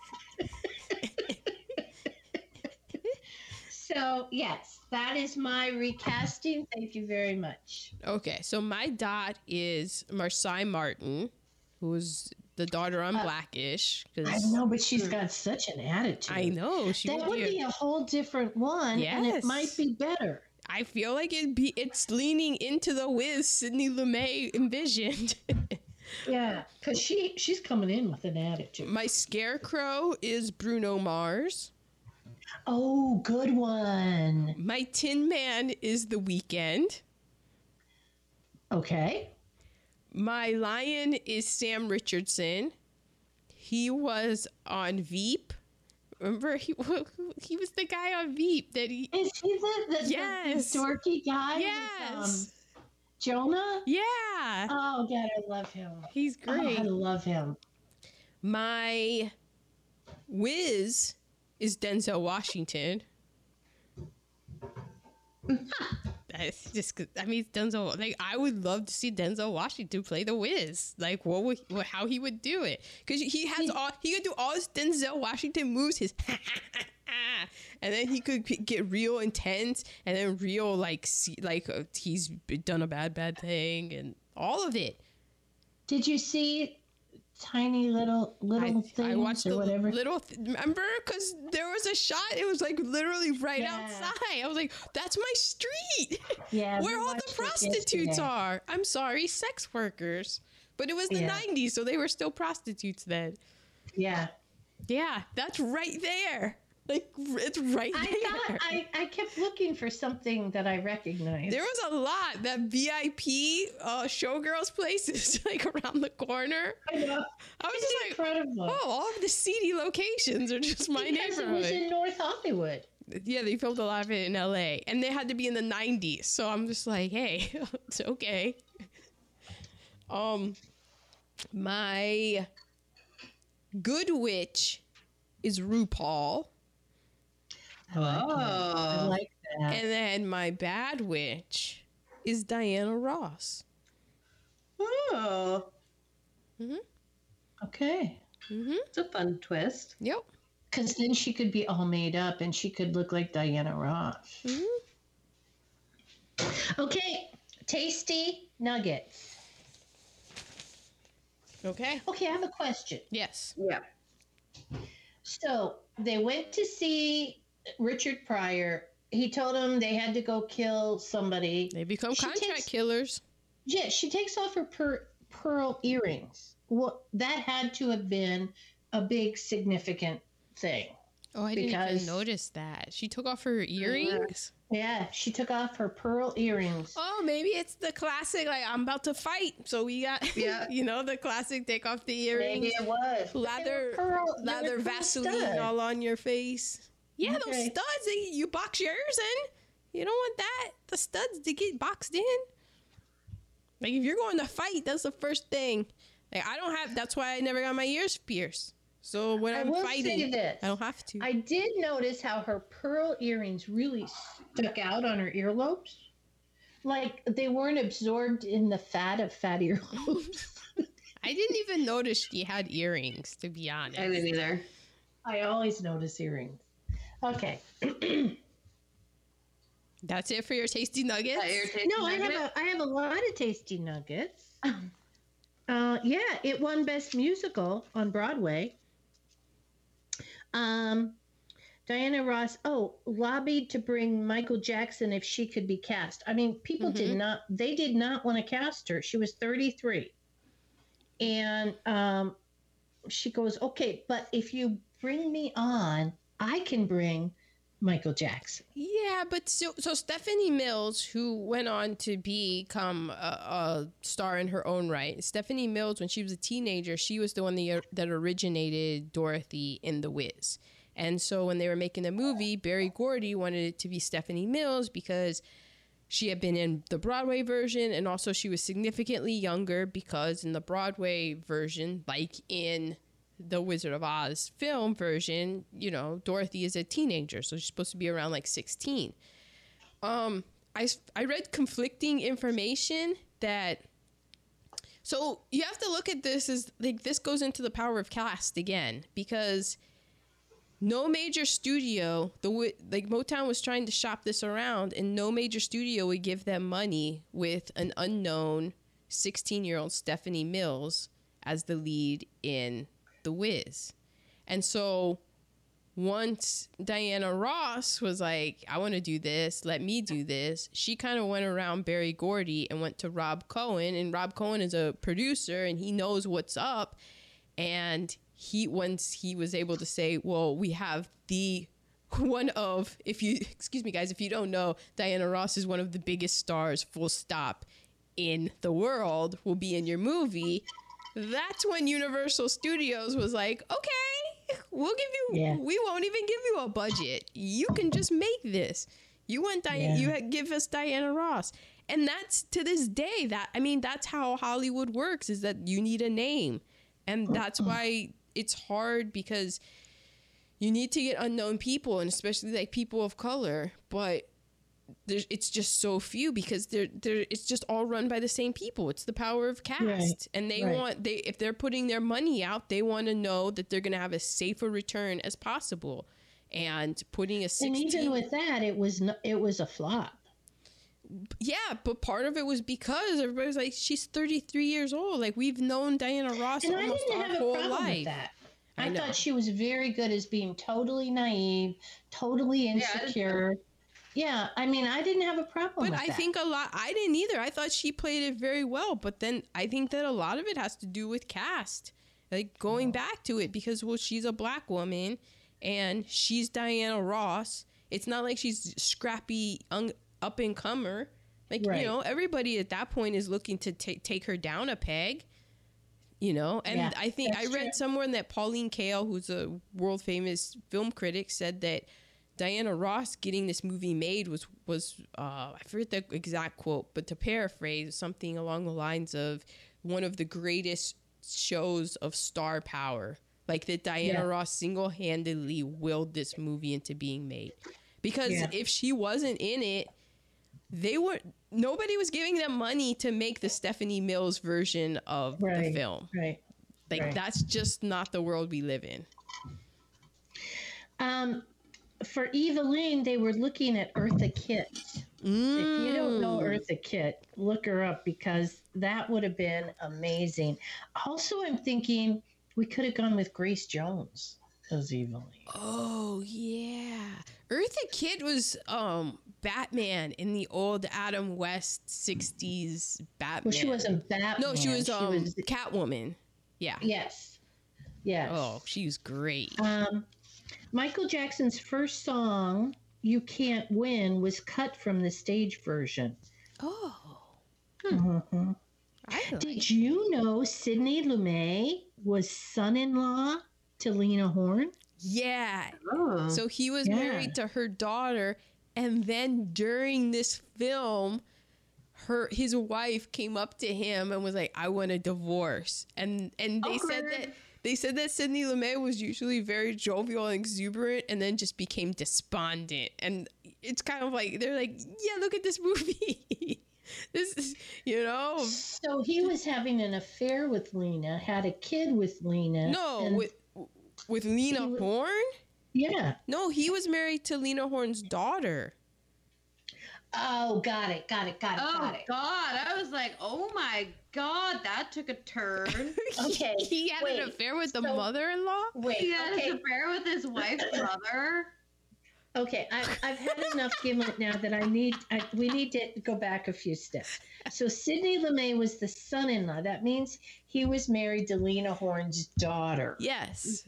so yes, that is my recasting. Thank you very much. Okay, so my dot is Marsai Martin, who's the daughter on Uh, Blackish. I know, but she's got such an attitude. I know she that would be. a- be a whole different one, and it might be better. I feel like it be. It's leaning into the whiz Sidney Lumet envisioned. Yeah, because she she's coming in with an attitude. my scarecrow is Bruno Mars. Oh, good one. My Tin Man is The Weeknd. Okay. My lion is Sam Richardson. He was on Veep. Remember he he was the guy on Veep that he Is he the, the, the- Yes. the dorky guy? with, Yes. um, Jonah? Yeah. Oh, God, I love him. He's Oh, great. I love him. My whiz is Denzel Washington. That's just I mean Denzel like I would love to see Denzel Washington play the Wiz. Like what would what, how he would do it. Because he has all he could do all his Denzel Washington moves his and then he could get real intense and then real like see, like uh, he's done a bad bad thing and all of it. Did you see tiny little little I, things I watched or the whatever? little th- remember because there was a shot it was like literally right Yeah. outside I was like that's my street yeah, where all the prostitutes are. I'm sorry, sex workers. But it was the Yeah. 90s, so they were still prostitutes then. Yeah. Yeah, that's right there. Like it's right I there. thought I, I kept looking for something that I recognized. there was a lot. That VIP uh, showgirls places like around the corner. I know. I was It's just like, oh, all of the seedy locations are just my because it neighborhood. was in North Hollywood. yeah, they filmed a lot of it in LA, and they had to be in the 90s. So I'm just like, hey, it's okay. Um, my good witch is RuPaul, I like that. I Oh. like that. and then my bad witch is Diana Ross. Oh, Okay. Mm-hmm. it's a fun twist. Yep. Because then she could be all made up and she could look like Diana Ross. hmm Okay. Tasty nuggets. Okay. Okay, I have a question. Yes. Yeah. So they went to see Richard Pryor. He told them they had to go kill somebody. They become She contract takes- killers. Yeah, she takes off her per- pearl earrings. Well, that had to have been a big significant thing. Oh, I didn't even notice that. She took off her earrings. Yeah, she took off her pearl earrings. Oh, maybe it's the classic, like, I'm about to fight. So we got, Yeah. you know, the classic take off the earrings. Maybe it was. But they were Lather, pearl- lather Vaseline all on your face. Yeah, those studs, they, you box yours in. You don't want that. The studs to get boxed in. Like, if you're going to fight, that's the first thing. Like, I don't have, that's why I never got my ears pierced. So when I I'm will fighting, say this. I don't have to. I did notice how her pearl earrings really stuck out on her earlobes. Like they weren't absorbed in the fat of fat earlobes. I didn't even notice she had earrings, to be honest. I didn't either. I always notice earrings. Okay. That's it for your tasty nuggets. Your tasty No, I have a I have a lot of tasty nuggets. Uh, yeah, it won Best Musical on Broadway. Um, Diana Ross, oh, lobbied to bring Michael Jackson if she could be cast. I mean, people did Mhm. not, they did not want to cast her. She was 33. And um, she goes, okay, but if you bring me on, I can bring Michael Jackson. Yeah, but so so Stephanie Mills, who went on to become a, a star in her own right, Stephanie Mills, when she was a teenager, she was the one that, that originated Dorothy in The Wiz. And so when they were making the movie, Berry Gordy wanted it to be Stephanie Mills because she had been in the Broadway version, and also she was significantly younger because in the Broadway version, like in the Wizard of Oz film version, you know, Dorothy is a teenager, so she's supposed to be around like 16. Um, I, I read conflicting information that. So you have to look at this as like this goes into the power of caste again because no major studio the like Motown was trying to shop this around and no major studio would give them money with an unknown 16 year old Stephanie Mills as the lead in The Wiz. And so once Diana Ross was like, I want to do this, let me do this, she kind of went around Berry Gordy and went to Rob Cohen. And Rob Cohen is a producer and he knows what's up. And he, once he was able to say, Well, we have the one of, if you, excuse me, guys, if you don't know, Diana Ross is one of the biggest stars, full stop, in the world, will be in your movie. That's when Universal Studios was like, okay, we'll give you, Yeah. we won't even give you a budget. You can just make this. You want Diana, Yeah. you had- give us Diana Ross. And that's to this day that, I mean, that's how Hollywood works is that you need a name. And that's why it's hard because you need to get unknown people and especially like people of color, but it's just so few because they're they're it's just all run by the same people. It's the power of caste. Right, And they right. want they if they're putting their money out, they want to know that they're gonna have a safer return as possible. And putting a And even with that, it was no, it was a flop. yeah, but part of it was because everybody's like, she's 33 years old. Like we've known Diana Ross And I almost didn't our have a whole problem life. with that. I I, thought she was very good as being totally naive, totally insecure. Yeah, I mean, I didn't have a problem But I that. think a lot. I didn't either. I thought she played it very well. But then I think that a lot of it has to do with cast, like going Oh. back to it because well, she's a black woman, and she's Diana Ross. It's not like she's scrappy, un- up and comer. Like Right. you know, everybody at that point is looking to ta- take her down a peg. You know, and Yeah, I think I read true. somewhere that Pauline Kael, who's a world famous film critic, said that Diana Ross getting this movie made was was uh, I forget the exact quote, but to paraphrase something along the lines of one of the greatest shows of star power, like that Diana Yeah. Ross single handedly willed this movie into being made. Because Yeah. if she wasn't in it, they were nobody was giving them money to make the Stephanie Mills version of the film. right. Like Right. that's just not the world we live in. Um, for Evillene, they were looking at Eartha Kitt. If you don't know Mm. Eartha Kitt, look her up because that would have been amazing. Also, I'm thinking we could have gone with Grace Jones as Evillene. Oh yeah, Eartha Kitt was um Batman in the old Adam West '60s Batman. Well, she wasn't Batman. No, she was um was- Catwoman. Yeah. yes, yes. Oh, she was great. Um, Michael Jackson's first song, "You Can't Win," was cut from the stage version. Oh. Mm-hmm. I like. Did you know Sidney Lumet was son-in-law to Lena Horne? Yeah. Oh. So he was Yeah. married to her daughter, and then during this film, her his wife came up to him and was like, "I want a divorce," and and they said oh, that they said that Sidney Lumet was usually very jovial and exuberant, and then just became despondent, and it's kind of like they're like, "Yeah, look at this movie." this is, you know, So he was having an affair with Lena, had a kid with Lena. no, with with Lena was- Horne. yeah. No, he was married to Lena Horne's daughter. Oh, got it, got it, got it, Oh got it. God! I was like, oh my God, that took a turn. Okay, he had wait, an affair with the so- mother-in-law. Wait, he had okay, an affair with his wife's brother. okay. I've, I've had enough gimlet now that I need. I, we need to go back a few steps. So Sidney Lumet was the son-in-law. That means he was married to Lena Horne's daughter. Yes,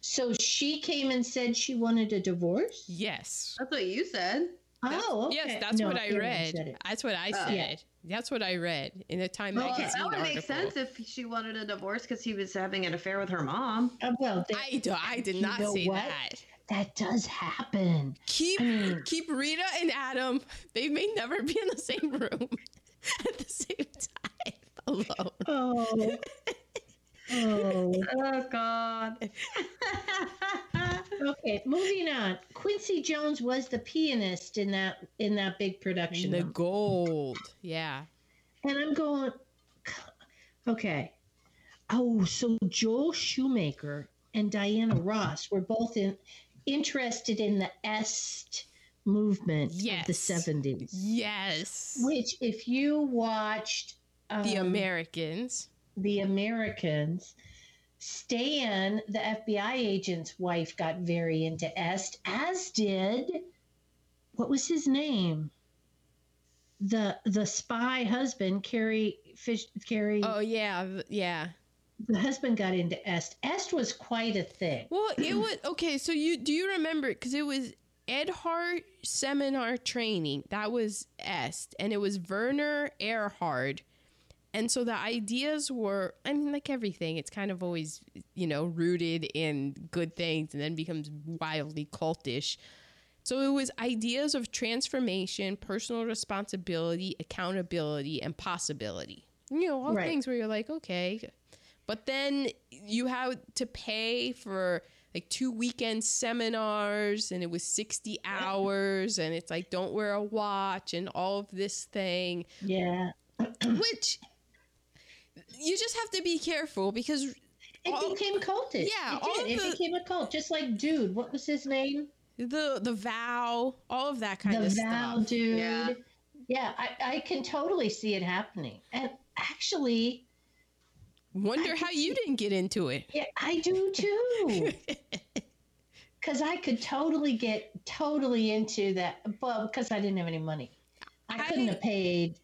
So she came and said she wanted a divorce. yes. That's what you said. Oh, okay. Yes, that's No, what I Aaron read. That's what I Oh. said. Yeah. That's what I read in the Time Well, magazine that would article. make sense if she wanted a divorce because he was having an affair with her mom. Uh, well, that, I, do, I did not know say what? that. that does happen. Keep I mean- keep Rita and Adam. They may never be in the same room at the same time alone. Oh. oh. Oh God. Okay, moving on. Quincy Jones was the pianist in that in that big production. The gold. Yeah. And I'm going Okay. Oh, so Joel Schumacher and Diana Ross were both in interested in the Est movement of the 70s. Yes. Which if you watched the um, Americans. The Americans, Stan, the FBI agent's wife, got very into Est, as did what was his name? The the spy husband, Carrie Fish Carrie Oh yeah, yeah. the husband got into Est. Est was quite a thing. Well, it was okay. So you do you remember it? Because it was Erhard seminar training. That was Est, and it was Werner Erhard. And so the ideas were, I mean, like everything, it's kind of always, you know, rooted in good things and then becomes wildly cultish. So it was ideas of transformation, personal responsibility, accountability, and possibility. You know, all Right. things where you're like, okay. But then you had to pay for like two weekend seminars and it was 60 hours and it's like don't wear a watch and all of this thing Yeah. which you just have to be careful because It all- became cultish. Yeah, it all did. of It the- became a cult, just like dude. What was his name? the the vow all of that kind the of vow, stuff dude. Yeah. Yeah, I, I can totally see it happening. And actually, wonder I how you see- didn't get into it yeah, I do too. Because I could totally get totally into that. Well, because I didn't have any money. I, I- couldn't have paid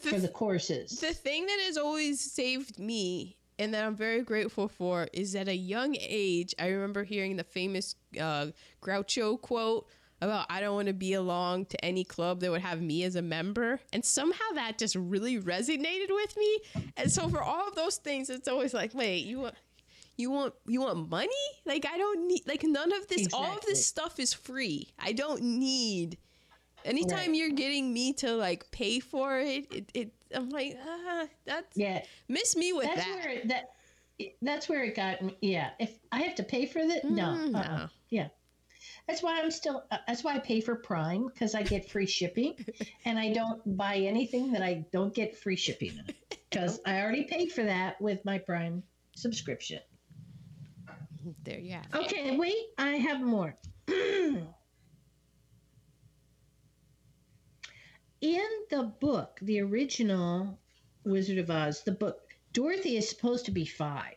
for the, the courses. the thing that has always saved me and that I'm very grateful for is at a young age, I remember hearing the famous uh, Groucho quote about I don't want to be along to any club that would have me as a member. And somehow that just really resonated with me. And so for all of those things, it's always like, wait, you want you want you want money? Like I don't need like none of this all of this stuff is free. I don't need anytime Right. you're getting me to like pay for it, it, it I'm like, ah, that's yeah, miss me with that's that. where it- that. That's where it got me. Yeah, if I have to pay for that, no, Mm, uh-uh. no. yeah. That's why I'm still. Uh, that's why I pay for Prime because I get free shipping, and I don't buy anything that I don't get free shipping because I already paid for that with my Prime subscription. There you have it. Okay, wait, I have more. In the book, the original Wizard of Oz, the book, Dorothy is supposed to be five.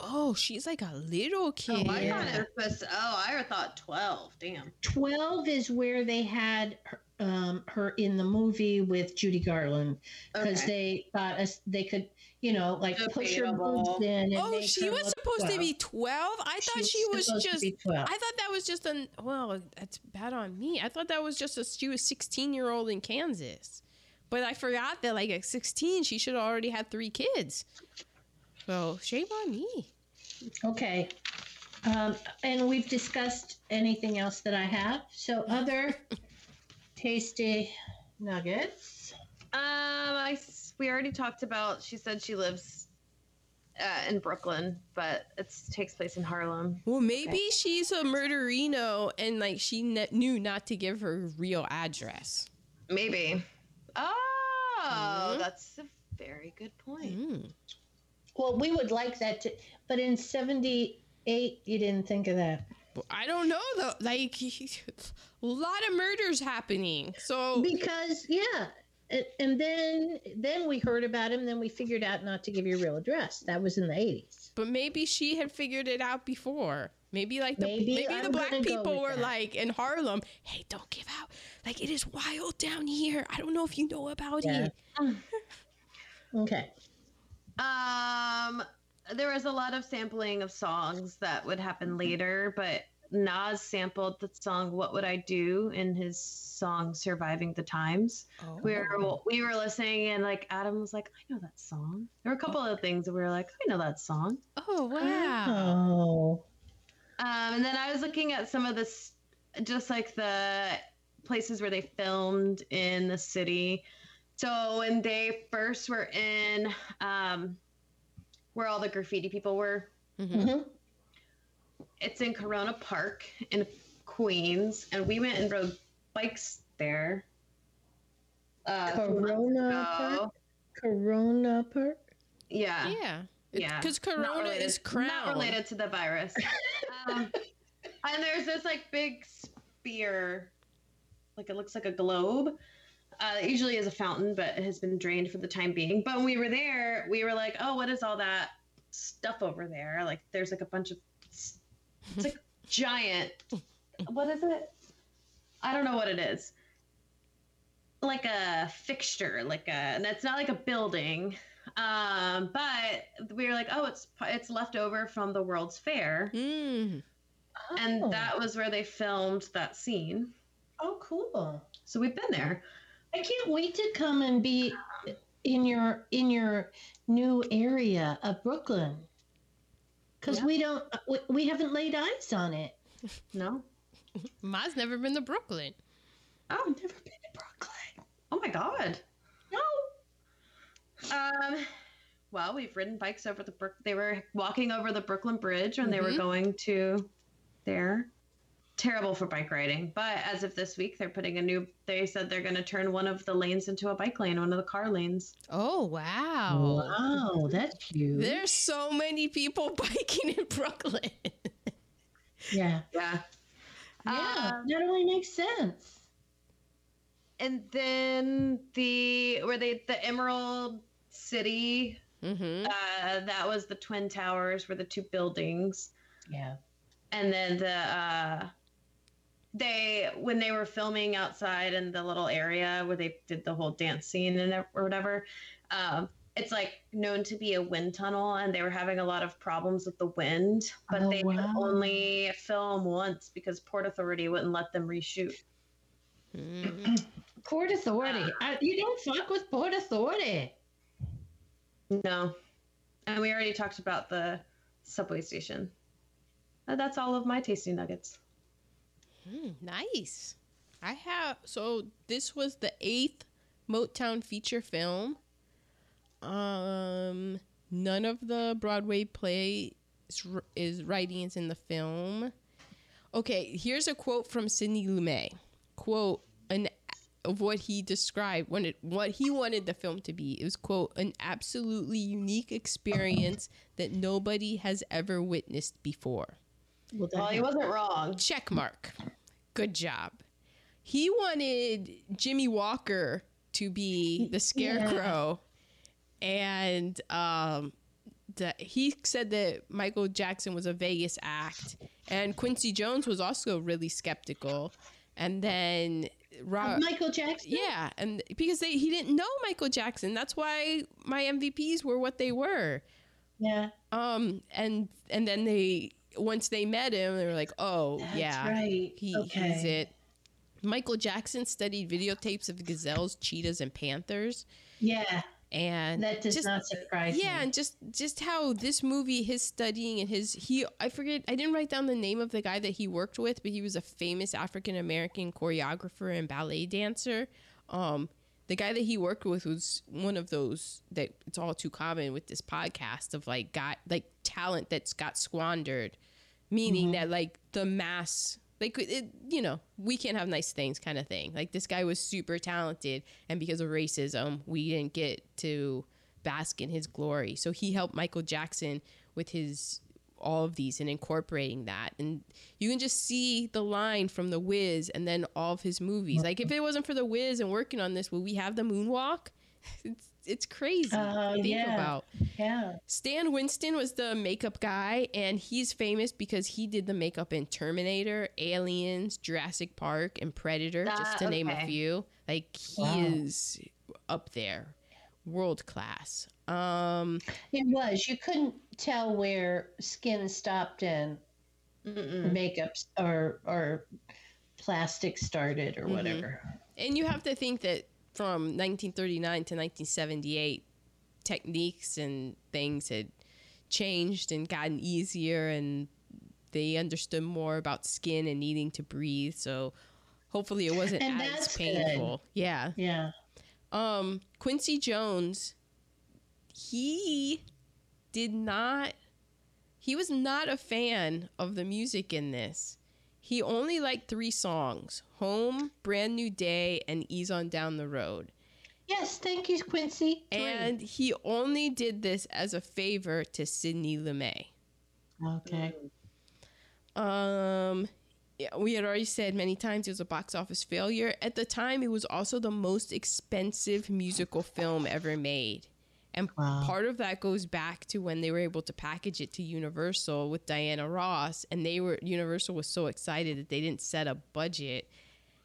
Oh, she's like a little kid. Oh, I Yeah. thought it was. Oh, I thought twelve. Damn. 12 is where they had her, um, her in the movie with Judy Garland because Okay. they thought us they could, you know, like push Debatable. boobs in. And Oh, she was supposed to be 12? I thought she was to just I thought that was just an well, that's bad on me. I thought that was just a she was 16 year old in Kansas. But I forgot that like at 16 she should have already had three kids. So shame on me. Okay. Um, and we've discussed anything else that I have. So other tasty nuggets. Um, I we already talked about. She said she lives uh, in Brooklyn, but it takes place in Harlem. Well, maybe she's a murderino and like she ne- knew not to give her real address. Maybe. Oh, Mhm. that's a very good point. Mm. Well, we would like that to, but in 78, you didn't think of that. I don't know though. Like a lot of murders happening. So Because, yeah. And, and then then we heard about him, then we figured out not to give your real address. That was in the 80s. But maybe she had figured it out before. Maybe like the Maybe, maybe, the black people were that. like in Harlem, hey, don't give out. Like it is wild down here. I don't know if you know about Yeah. it. Okay. Um, there was a lot of sampling of songs that would happen later, but Nas sampled the song "What Would I Do" in his song "Surviving the Times." Oh. We were we were listening, and like Adam was like, "I know that song." There were a couple of things that we were like, "I know that song." Oh wow. Oh. Um, and then I was looking at some of this, just like the places where they filmed in the city. So when they first were in, um, where all the graffiti people were, Mhm. hmm it's in Corona Park in Queens, and we went and rode bikes there. Uh, a few months Corona. Park? Corona Park? Yeah. Yeah. Yeah. Because Corona related- is crown. Not related to the virus. um, and there's this like big spear, like it looks like a globe. Uh, it usually is a fountain, but it has been drained for the time being. But when we were there, we were like, "Oh, what is all that stuff over there?" Like, there's like a bunch of, it's a giant. What is it? I don't know what it is. Like a fixture, like a, and it's not like a building. Um, but we were like, oh, it's it's left over from the World's Fair, Mm. and Oh. that was where they filmed that scene. Oh, cool. So we've been there. I can't wait to come and be in your in your new area of Brooklyn. Cuz Yeah. we don't we, we haven't laid eyes on it. No. Ma's never been to Brooklyn. Oh, I've never been to Brooklyn. oh my God. No. Um, well, we've ridden bikes over the brook. They were walking over the Brooklyn Bridge when they were Mhm. going to there. Terrible for bike riding. But as of this week, they're putting a new. They said they're going to turn one of the lanes into a bike lane, one of the car lanes. Oh wow. Wow, that's huge. There's so many people biking in Brooklyn. yeah. Yeah. Yeah, Um, that only makes sense. and then the where they the Emerald City. mm-hmm. Uh, that was the twin towers, were the two buildings. Yeah. and then the uh they when they were filming outside in the little area where they did the whole dance scene and or whatever um it's like known to be a wind tunnel and they were having a lot of problems with the wind but Oh, they could only film once because port authority wouldn't let them reshoot Mm. Port Authority. I, you don't fuck with Port Authority. no and we already talked about the subway station Uh, that's all of my tasty nuggets Mm, nice. I have so this was the eighth Motown feature film. Um, none of the Broadway play is, is writings in the film. Okay, here's a quote from Sidney Lumet. Quote an of what he described when it what he wanted the film to be. It was quote an absolutely unique experience that nobody has ever witnessed before Well, well he wasn't wrong check mark good job. He wanted jimmy walker to be the scarecrow. And um the, he said that michael jackson was a vegas act and quincy jones was also really skeptical. And then Michael Jackson. yeah and because they he didn't know michael jackson. That's why my mvps were what they were. Yeah. um and and then they once they met him they were like oh That's yeah right. he, he's it. Michael Jackson studied videotapes of gazelles, cheetahs, and panthers, Yeah. and That does just, not surprise yeah, me. and just just how this movie, his studying and his he, I forget, I didn't write down the name of the guy that he worked with, but he was a famous African American choreographer and ballet dancer. Um, the guy that he worked with was one of those that it's all too common with this podcast of like got like talent that's got squandered, meaning mm-hmm. that like the mass like it, you know we can't have nice things kind of thing. Like this guy was super talented and because of racism we didn't get to bask in his glory. So he helped michael jackson with his all of these and incorporating that. And you can just see the line from the wiz and then all of his movies. Mm-hmm. Like if it wasn't for the wiz and working on this would we have the moonwalk? It's it's crazy Oh, to think yeah. about Yeah. Stan Winston was the makeup guy, and he's famous because he did the makeup in Terminator, Aliens, Jurassic Park, and Predator, just Ah, to name a few. Like he Wow. is up there, world class. Um, It was. You couldn't tell where skin stopped and makeup or or plastic started or Mhm. whatever. and you have to think that from 1939 to 1978, techniques and things had changed and gotten easier, and they understood more about skin and needing to breathe. So hopefully, it wasn't And as that's good. painful. Yeah. Yeah. Um, Quincy Jones, he did not, he was not a fan of the music in this. He only liked three songs Home, Brand New Day, and Ease on Down the Road. Yes, thank you, Quincy. And he only did this as a favor to Sidney Lumet. okay. Um, yeah, we had already said many times it was a box office failure. At the time, it was also the most expensive musical film ever made. And Wow. part of that goes back to when they were able to package it to Universal with Diana Ross, and they were Universal was so excited that they didn't set a budget.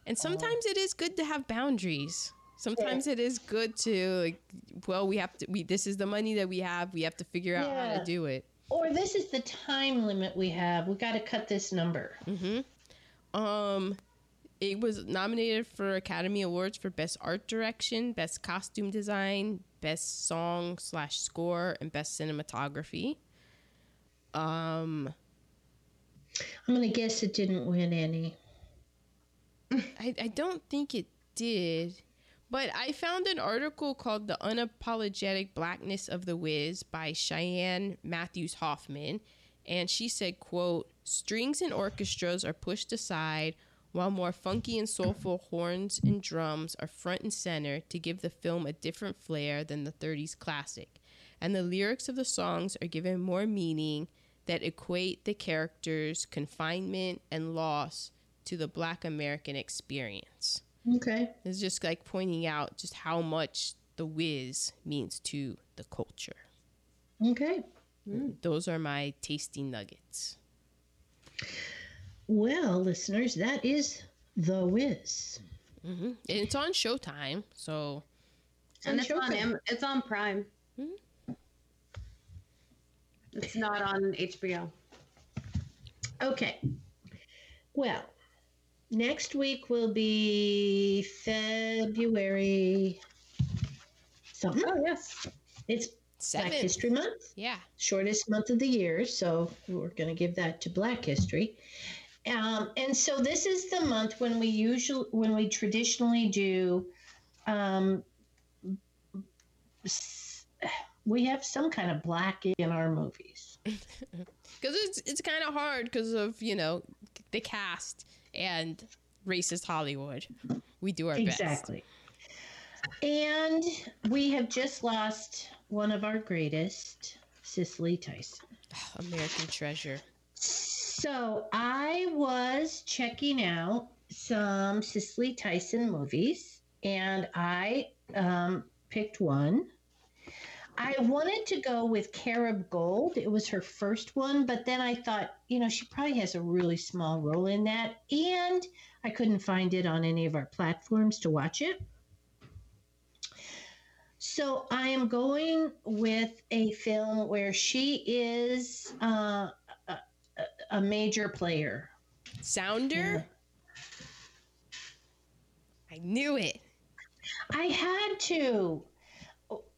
And sometimes it is good to have boundaries. Sometimes it is good to like, well, we have to. We this is the money that we have. We have to figure out how to do it. Or this is the time limit we have. We got to cut this number. Mm-hmm. Um, it was nominated for Academy Awards for Best Art Direction, Best Costume Design, Best Song slash Score, and Best Cinematography. Um, I'm gonna guess it didn't win any. I, I don't think it did, But I found an article called The Unapologetic Blackness of the Wiz by Cheyenne Matthews Hoffman. And she said, quote, strings and orchestras are pushed aside while more funky and soulful horns and drums are front and center to give the film a different flair than the 30s classic. And the lyrics of the songs are given more meaning that equate the characters' confinement and loss to the black American experience. Okay. It's just like pointing out just how much the Wiz means to the culture. Okay. Those are my tasty nuggets. Well, listeners, that is The Wiz. hmm it's on Showtime, so and it's on Showtime. Am- it's on Prime. Mhm. It's not on HBO. Okay. Well, next week will be February something. Oh yes. It's seven. Black History Month, Yeah. shortest month of the year, so we're going to give that to Black History. Um, and so this is the month when we usually, when we traditionally do, um, we have some kind of black in our movies. Because it's it's kind of hard because of you know the cast and racist Hollywood. We do our best. Exactly. And we have just lost one of our greatest, Cicely Tyson. American Treasure. So I was checking out some Cicely Tyson movies, and I um, picked one. I wanted to go with Carib Gold. It was her first one, but then I thought, you know, she probably has a really small role in that, and I couldn't find it on any of our platforms to watch it. So I am going with a film where she is uh, a, major player. Sounder. I knew it. I had to.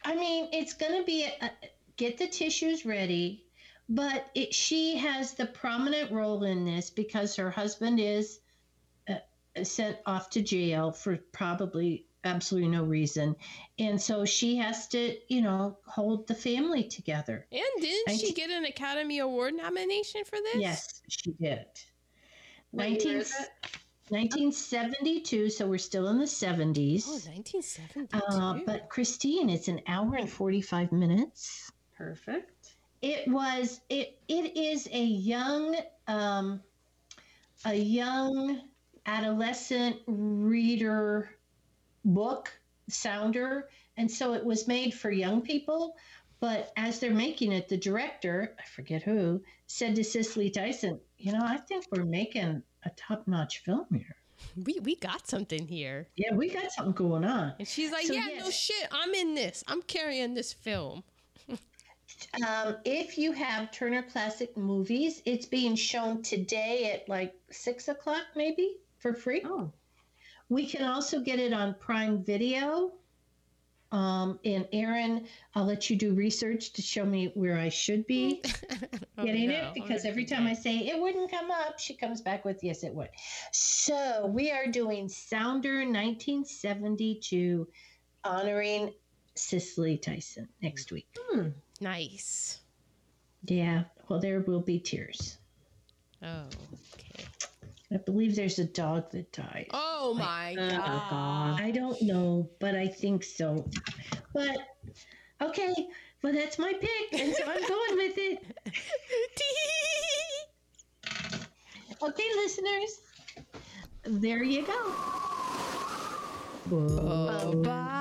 I mean, it's going to be a, get the tissues ready, but it, she has the prominent role in this because her husband is uh, sent off to jail for probably absolutely no reason. And so she has to, you know, hold the family together. And didn't I she c- get an Academy Award nomination for this? Yes, she did. What 19, 1972, so we're still in the 70s. Oh, 1972. Uh, but Christine, it's an hour and 45 minutes. Perfect. It was it it is a young um a young adolescent reader book sounder and so it was made for young people but as they're making it the director i forget who said to cicely tyson you know i think we're making a top-notch film here we, we got something here. yeah we got something going on And she's like, So, yeah, no shit. I'm in this. I'm carrying this film. Um, if you have Turner Classic Movies, it's being shown today at like six o'clock, maybe for free. Oh. We can also get it on Prime Video. Um, and Aaron, I'll let you do research to show me where I should be Oh, getting no, it because every time I say it wouldn't come up, she comes back with yes, it would. So we are doing Sounder 1972, honoring Cicely Tyson next week. Hmm. Nice. Yeah, well, there will be tears. Oh, okay. I believe there's a dog that died. Oh my Oh, god. God. I don't know, but I think so. But okay, well that's my pick, and so I'm going with it. Okay, listeners, there you go. oh, Bye. bye. Bye.